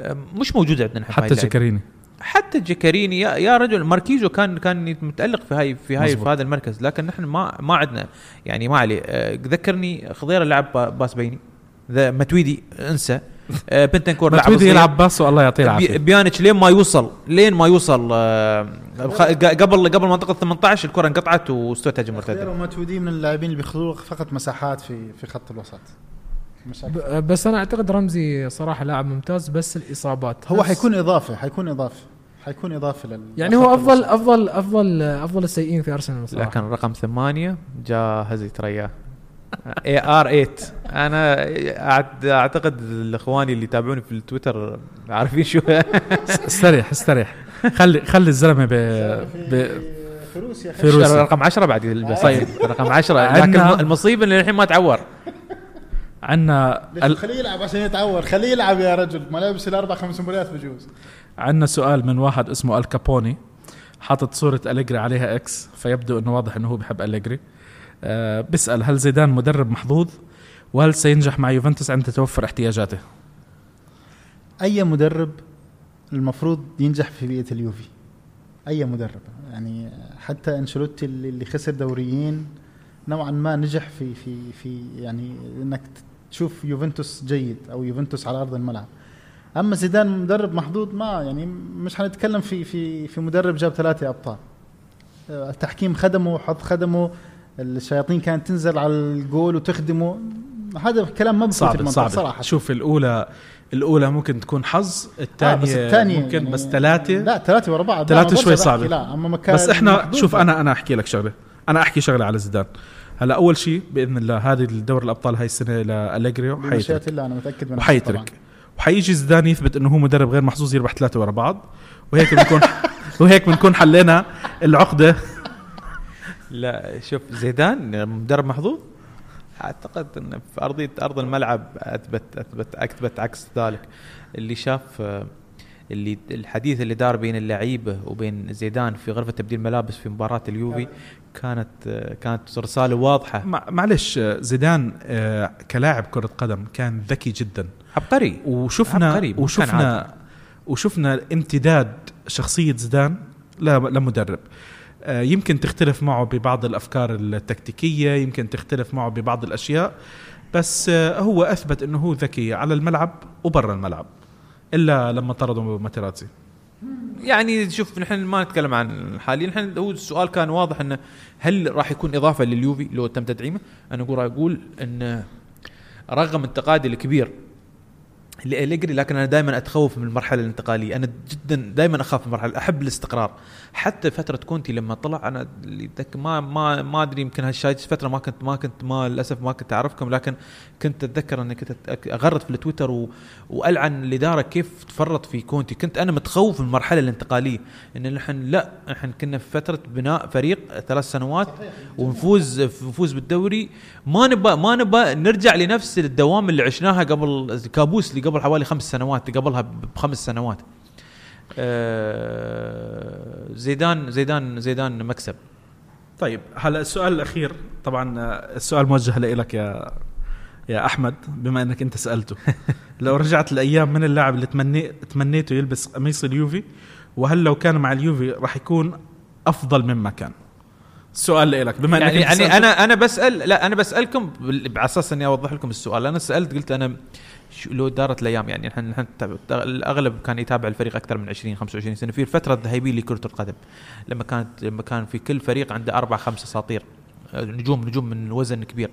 آه، مش موجوده عندنا حتى. جاكاريني حتى جاكاريني يا, يا رجل ماركيزو كان كان متألق في هاي في هاي مزبوط. في هذا المركز لكن نحن ما ما عندنا. يعني ما عليه. آه، ذكرني خضيره لعب با- باس بيني ذا متويدي انسى. بنتنكور لعب متويدي صغير. يلعب باس والله يعطيه العافية. بيانيتش لين ما يوصل لين ما يوصل آه، قبل قبل منطقة 18 الكرة انقطعت واستوت هجمه مرتده وماتودي من اللاعبين اللي بيخلوا فقط مساحات في في خط الوسط. بس أنا أعتقد رمزي صراحة لاعب ممتاز بس الإصابات. هو بس- حيكون اضافه حيكون اضافه حيكون اضافه لل يعني هو افضل افضل افضل أفضل السيئين في أرسنال صراحة. لكن رقم ثمانية جاهز يترياه اي ار 8 أنا أعتقد الإخواني اللي يتابعوني في التويتر عارفين شو. استريح استريح. خلي خلي الزلمة ب... ب... في روسيا في روسيا. رقم 10 بعد يلبس طيب رقم 10 عندنا- لكن الم- المصيبة اللي الحين ما تعور. عندنا خليه يلعب عشان يتعور؟ خليه يلعب يا رجل. ما لابس الأربع خمس مباريات بجوز. عندنا سؤال من واحد اسمه الكابوني حاطط صورة أليجري عليها إكس فيبدو إنه واضح إنه هو بحب أليجري. أه بيسأل هل زيدان مدرب محظوظ؟ وهل سينجح مع يوفنتوس عند توفر احتياجاته؟ أي مدرب المفروض ينجح في بيئة اليوفي؟ أي مدرب. يعني حتى أنشيلوتي اللي خسر دوريين نوعا ما نجح في في في يعني إنك تشوف يوفنتوس جيد أو يوفنتوس على أرض الملعب. أما زيدان مدرب محظوظ ما يعني مش حنتكلم في في في مدرب جاب ثلاثة أبطال. آه، التحكيم خدمه وحظ خدمه الشياطين كانت تنزل على الجول وتخدمه. هذا كلام ما بفوت صعب صراحة. شوف الأولى الأولى ممكن تكون حظ الثانية آه بس ممكن يعني بس ثلاثة. لا ثلاثة ورا بعض. أنا شوي. بحكي، لا أما مكان بس إحنا شوف. أنا أنا أحكي لك شغلة. أنا أحكي شغلة على زيدان. هلا أول شيء بإذن الله هذه الدوري الأبطال هاي السنة لاليجري بمشيئة وحيترك الله أنا متأكد من وحيترك. وحيجي زيدان يثبت إنه هو مدرب غير محظوظ يربح ثلاثة ورا بعض. وهيك بنكون وهيك بنكون حلينا العقدة. لا شوف زيدان مدرب محظوظ؟ أعتقد إن في أرضية أرض الملعب أثبت أثبت أثبت عكس ذلك. اللي شاف اللي الحديث اللي دار بين اللعيبة وبين زيدان في غرفة تبديل ملابس في مباراة اليوفي كانت كانت رسالة واضحة. مع- معلش زيدان آه، كلاعب كرة قدم كان ذكي جدا. عبقري. وشفنا عبقري، وشفنا وشفنا امتداد شخصية زيدان لمدرب يمكن تختلف معه ببعض الأفكار التكتيكية يمكن تختلف معه ببعض الأشياء بس آه، هو أثبت إنه هو ذكي على الملعب وبرا الملعب إلا لما طردوا ماتيراتزي يعني شوف نحن ما نتكلم عن حاليا نحن هو السؤال كان واضح إنه هل راح يكون إضافة لليوفي لو تم تدعيمه؟ أنا أقول أقول ان رغم انتقادي الكبير لأليجري لكن أنا دائما أتخوف من المرحلة الانتقالية. أنا جدا دائما أخاف من المرحلة أحب الاستقرار. حتى فترة كونتي لما طلع أنا ما ما ما أدري يمكن هالشاي فترة ما كنت ما كنت ما للأسف ما كنت أعرفكم لكن كنت أتذكر أني كنت أغرد في التويتر و... وألعن الإدارة كيف تفرط في كونتي. كنت أنا متخوف من المرحلة الانتقالية. إن نحن لأ نحن كنا في فترة بناء فريق ثلاث سنوات ونفوز نفوز بالدوري. ما نبى ما نبى نرجع لنفس الدوام اللي عشناها قبل الكابوس اللي قبل حوالي خمس سنوات قبلها بخمس سنوات. آه، زيدان زيدان زيدان مكسب. طيب هلا السؤال الأخير. طبعا آه، السؤال موجه لك يا يا أحمد بما إنك أنت سألته. لو رجعت الأيام من اللاعب اللي تمني تمنيته يلبس قميص اليوفي؟ وهل لو كان مع اليوفي راح يكون أفضل مما كان؟ السؤال لك بما إنك يعني, يعني. أنا أنا بسأل لا أنا بسألكم على أساس إني أوضح لكم السؤال. أنا سألت قلت أنا لو دارت الأيام يعني نحن نحن الأغلب كان يتابع الفريق أكثر من 20 25 سنة. في الفترة الذهبيه لكرة القدم. لما كانت لما كان في كل فريق عنده أربع خمس أساطير. نجوم نجوم من وزن كبير.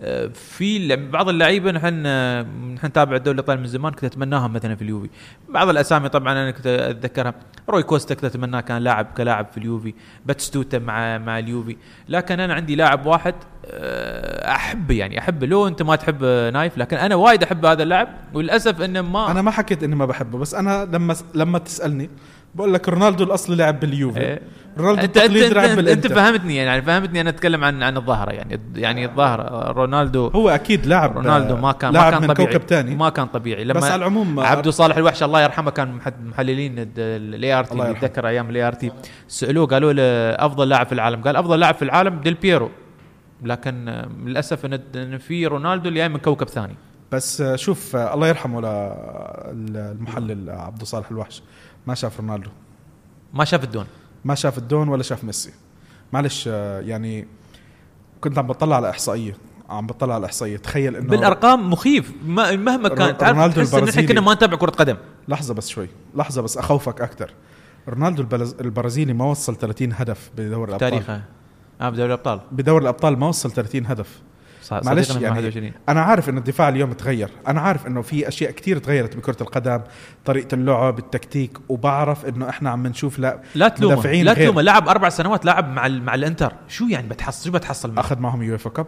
آه، في بعض اللعيبة نحن آه، نحن نتابع الدوري الإيطالي من زمان كنت اتمناها مثلا في اليوفي. بعض الأسامي طبعا أنا كنت أتذكرها. روي كوستا كنت أتمناه كان لاعب كلاعب في اليوفي. باتيستوتا مع مع اليوفي. لكن أنا عندي لاعب واحد آه، أحبه يعني أحبه. لو أنت ما تحب نايف لكن أنا وايد أحب هذا اللاعب. وللأسف إنه ما أنا ما حكيت إني ما بحبه بس أنا لما لما تسألني بقول لك رونالدو الأصلي لعب باليوفي. إيه. رونالدو التقليدي لعب انت, أنت بالإنتر. فهمتني يعني فهمتني أنا أتكلم عن عن الظاهرة يعني يعني الظاهرة آه، رونالدو هو أكيد لاعب رونالدو ما كان ما كان من طبيعي. كوكب ثاني ما كان طبيعي. لما بس على العموم عبدو صالح الوحش الله يرحمه كان محللين ال ART. يتذكر أيام ال ART سألوه قالوا له أفضل لاعب في العالم. قال أفضل لاعب في العالم ديل بيرو لكن آه، للأسف ان في رونالدو اللي جاي من كوكب ثاني. بس آه، شوف آه، الله يرحمه المحلل عبد صالح الوحش. ما شاف رونالدو. ما شاف الدون. ما شاف الدون ولا شاف ميسي. معلش آه، يعني كنت عم بطلع على إحصائية. عم بطلع على إحصائية. تخيل إنه بالأرقام مخيف. ما- مهما كان. تعرف رونالدو تحس إن إحنا البرازيلي. كنا ما نتابع كرة قدم. لحظة بس شوي. لحظة بس أخوفك أكثر رونالدو البرازيلي ما وصل 30 هدف بدوري الأبطال. تاريخه آه بدوري الأبطال. بدوري الأبطال ما وصل 30 هدف. معلش يعني 21 أنا عارف إنه الدفاع اليوم تغير. أنا عارف إنه في أشياء كتير تغيرت بكرة القدم طريقة اللعب التكتيك وبعرف إنه إحنا عم نشوف لا لا تلومه لا. تلومه. لعب أربع سنوات لاعب مع ال- مع الإنتر. شو يعني بتحصل؟ شو بتحصل منه؟ أخذ معهم UEFA Cup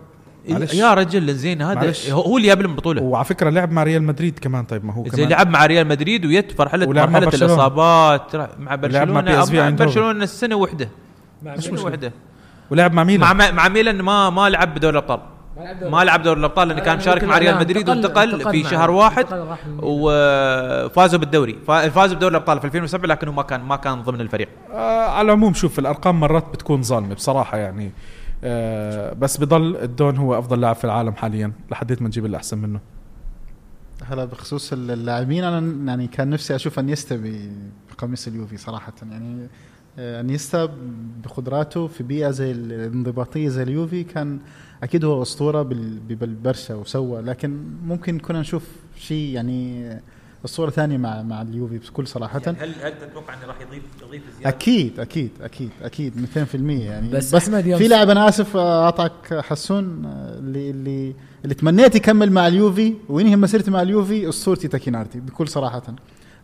معلش. يا رجل زين هذا معلش. هو هو اللي جاب لهم البطوله وعلى فكرة لعب مع ريال مدريد كمان طيب ما هو زين كمان. لعب مع ريال مدريد ويت مرحله مرحلة برشلونة. الإصابات مع برشلونه مع. برشلونة السنة وحدة. مع مش. وحدة. ولعب مع ميلان. مع مع ميلان ما ما لعب بدوري الأبطال. ما لعب دوري الأبطال لأنه كان مشارك مع ريال مدريد وانتقل في شهر واحد وفازوا بالدوري. فا- فازوا بدوري الأبطال في 2007 لكنه ما كان ما كان ضمن الفريق. آه على العموم شوف الأرقام مرات بتكون ظالمة بصراحة يعني. آه بس بضل الدون هو أفضل لاعب في العالم حاليا لحديت ما نجيب اللي احسن منه. هلا بخصوص اللاعبين أنا يعني كان نفسي أشوف أنيستا بقميص اليوفي صراحة. يعني آه، أنيستا بقدراته في بيئة زي الانضباطية زي اليوفي كان أكيد هو أسطورة بال- بالبرشا وسوى لكن ممكن كنا نشوف شيء يعني الصورة ثانية مع مع اليوفي بكل صراحة. يعني هل هل تتوقع إنه راح يضيف يضيف زيادة؟ أكيد أكيد أكيد أكيد 200% يعني. بس بس, في لاعب أنا آسف أعطاك حسون آه، اللي اللي اللي تمنيت يكمل مع اليوفي وينهي مسيرته مع اليوفي اسطورتي تاكينارتي بكل صراحة.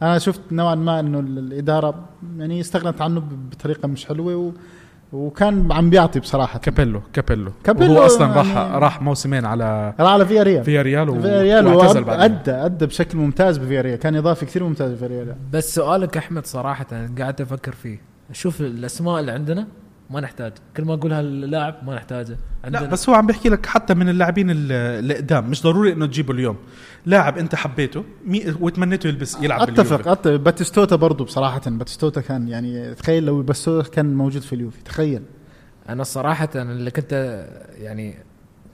أنا شفت نوعا ما إنه ال- الإدارة يعني استغنت عنه ب- بطريقة مش حلوة و وكان عم بيعطي بصراحة. كابيلو كابيلو. كابيلو وهو أصلا راح يعني- راح موسمين على راح على فيا ريال فيا ريال فيا ريال أدى أدى بشكل ممتاز بفياريال كان اضافه كثير ممتاز بفياريال بس سؤالك أحمد صراحة قاعد أفكر فيه. شوف الأسماء اللي عندنا ما نحتاج. كل ما أقولها اللاعب ما نحتاجه. عندنا لا بس هو عم بيحكي لك حتى من اللاعبين ال- اللي قدام مش ضروري إنه تجيبه اليوم. لاعب انت حبيته يعني وتمنيته يلبس يلعب اتفق باليوفي. أتفق باتيستوتا برضو بصراحة باتيستوتا كان يعني تخيل لو باتيستوتا كان موجود في اليوفي تخيل. أنا صراحة اللي كنت يعني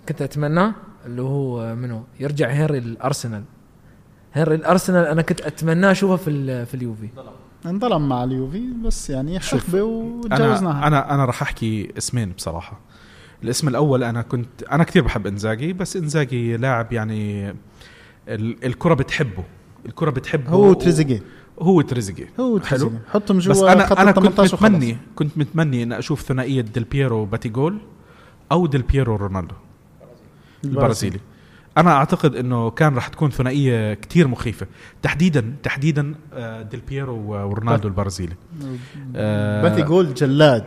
كنت أتمناه اللي هو منو؟ يرجع هنري الارسنال هنري الارسنال أنا كنت أتمناه أشوفه في ال- في اليوفي. انظلم مع اليوفي بس يعني حقبه وتجاوزناها. أنا أنا راح أحكي اسمين بصراحة. الاسم الأول أنا كنت أنا كثير بحب إنزاجي بس إنزاجي لاعب يعني الكرة بتحبه. الكرة بتحبه هو تريزيجيه هو تريزيجيه هو حلو. حطهم جوا بس أنا أنا كنت 18 وخلص. متمني كنت متمني إن أشوف ثنائية ديل بييرو باتي جول أو ديل بييرو رونالدو. البرازيلي. أنا أعتقد إنه كان راح تكون ثنائية كتير مخيفة. تحديدا تحديدا آه، ديل بييرو ورونالدو البرازيلي. آه، باتي جول جلاد.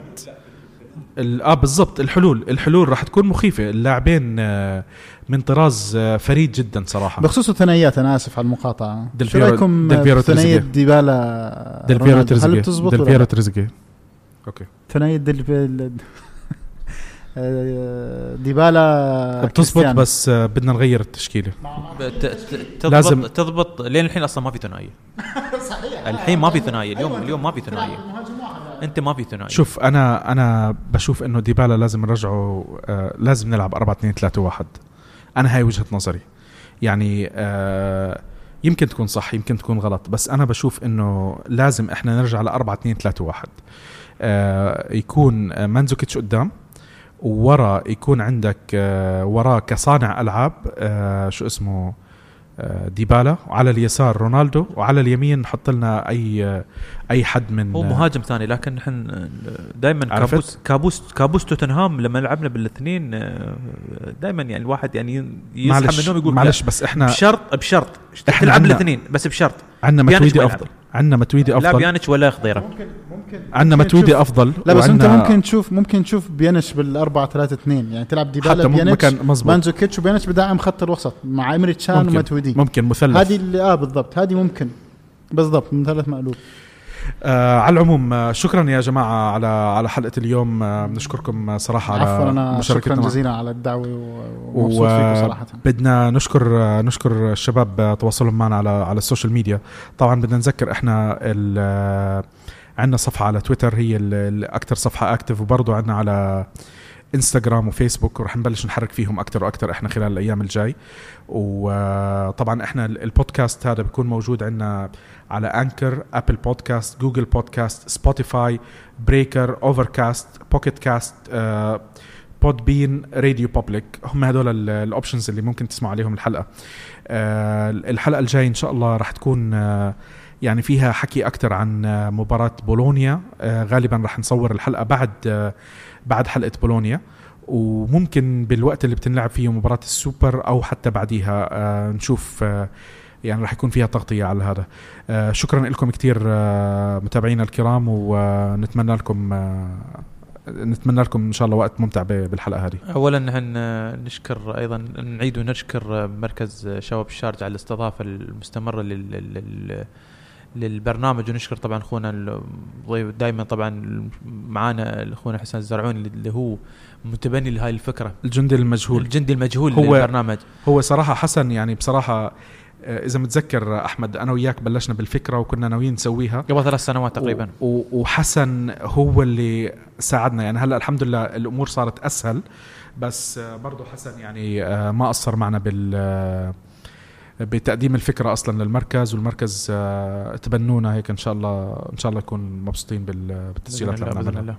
آه بالضبط الحلول الحلول راح تكون مخيفة. اللاعبين آه، من طراز آه، فريد جدا صراحة. بخصوص الثنائيات أنا آسف على المقاطعة. شو رأيكم ثنائيه. ديبالا ديل بييرو رونالدو؟ تريزيجيه. هل بتزبط ديل ولا بييرو لا؟ تريزيجيه. okay. ثنائية ديل بيل- آه، ديبالا بتزبط. بس بدنا نغير التشكيلة. تضبط لازم- تضبط. لين الحين أصلا ما في ثنائية. الحين ما في ثنائية. اليوم اليوم ما في ثنائية. أنت ما في ثنائية. شوف أنا أنا بشوف إنه ديبالا لازم نرجعه آه لازم نلعب 4 2 3 1 أنا هاي وجهة نظري. يعني آه يمكن تكون صح يمكن تكون غلط بس أنا بشوف إنه لازم إحنا نرجع ل 4 2 3 1 آه يكون آه، مانزوكيتش قدام وورا يكون عندك آه وراه كصانع ألعاب آه شو اسمه؟ ديبالا وعلى اليسار رونالدو وعلى اليمين نحط لنا أي آه أي حد من هو آه، مهاجم ثاني لكن نحن دائما؟ كابوس كابوس كابوس توتنهام لما لعبنا بالاثنين دائما يعني الواحد يعني يصحى من النوم يقول معلش بس إحنا بشرط بشرط. إحنا تلعب الاثنين بس بشرط. عندنا ماتويدي أفضل. عندنا ماتويدي لا أفضل. بيانيتش ولا خضيره ممكن ممكن عندنا ماتويدي أفضل لا بس أنت ممكن تشوف ممكن تشوف بيانيتش بال 4 3 2 يعني تلعب ديبالا حتى بيانيتش مكان مزبوط ماندزوكيتش وبيانيتش بدعم خط الوسط مع امري تشان ممكن. وماتويدي ممكن مثلث. هذه اللي آه بالضبط. هذه ممكن. بالضبط مثلث مقلوب. آه على العموم آه شكرا يا جماعة على على حلقة اليوم. آه بنشكركم صراحة على عفوا أنا شكرا. جزيلا على الدعوة و- ومبسوط فيكم صراحة. بدنا نشكر آه، نشكر الشباب تواصلهم معنا على على ال social media. طبعا بدنا نذكر إحنا ال- عندنا صفحة على تويتر هي الأكثر صفحة active وبرضه عندنا على انستغرام وفيسبوك ورح نبلش نحرك فيهم أكثر وأكثر إحنا خلال الأيام الجاي. وطبعا إحنا ال- البودكاست هذا بيكون موجود عندنا على Anchor Apple Podcasts Google Podcasts Spotify Breaker Overcast Pocket Casts Podbean RadioPublic هم هدول ال options اللي ممكن تسمعوا عليهم الحلقة. آه، الحلقة الجاي إن شاء الله راح تكون آه، يعني فيها حكي أكثر عن مباراة بولونيا. آه، غالبا راح نصور الحلقة بعد آه، بعد حلقة بولونيا. وممكن بالوقت اللي بتنلعب فيه مباراة السوبر أو حتى بعديها آه نشوف يعني راح يكون فيها تغطية على هذا. شكرا لكم كثير متابعينا الكرام ونتمنى لكم نتمنى لكم إن شاء الله وقت ممتع بالحلقة هذه. اولا نحن نشكر أيضا نعيد ونشكر مركز شباب الشارجة على الاستضافة المستمرة لل للبرنامج ونشكر طبعا أخونا الضيف دائما طبعا معانا اخونا حسن الزرعوني اللي هو متبني لهاي الفكرة. الجندي المجهول. الجندي المجهول هو- للبرنامج. هو صراحة حسن يعني بصراحة آه، إذا متذكر أحمد أنا وياك بلشنا بالفكرة وكنا ناويين نسويها. قبل ثلاث سنوات تقريبا. وحسن هو اللي ساعدنا. يعني هلأ الحمد لله الأمور صارت أسهل بس آه، برضه حسن يعني آه، ما قصر معنا بال بتقديم الفكرة أصلا للمركز والمركز آه، تبنونا هيك إن شاء الله إن شاء الله نكون مبسوطين بال- بالتسجيلات اللي عملناها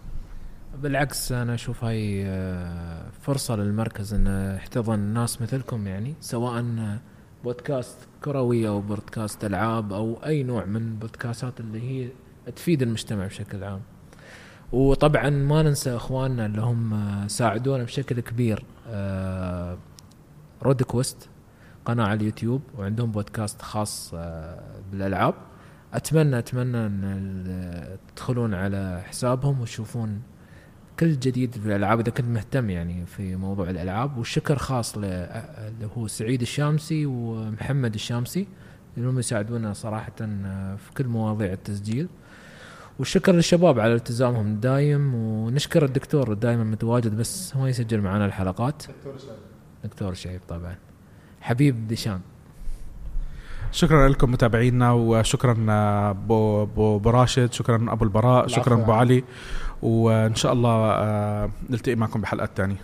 بالعكس أنا أشوف هاي آه، فرصة للمركز إنه يحتضن ناس مثلكم يعني سواء آه، بودكاست كروي أو بودكاست ألعاب أو أي نوع من البودكاستات اللي هي تفيد المجتمع بشكل عام. وطبعا ما ننسى إخواننا اللي هم ساعدونا بشكل كبير رود كويست قناة على اليوتيوب وعندهم بودكاست خاص آه، بالألعاب. أتمنى أتمنى أن تدخلون على حسابهم وتشوفون كل جديد في الألعاب. إذا كنت مهتم يعني في موضوع الألعاب والشكر خاص اللي هو سعيد الشامسي ومحمد الشامسي لانهم يساعدونا صراحة في كل مواضيع التسجيل. والشكر للشباب على التزامهم الدايم ونشكر الدكتور دائما متواجد بس ما يسجل معنا الحلقات. دكتور شعيب طبعا. حبيب ديشان شكرا لكم متابعينا وشكرا بو بو بو راشد شكرا أبو البراء شكرا. أبو علي وإن شاء الله آه، نلتقي معكم بحلقات تانية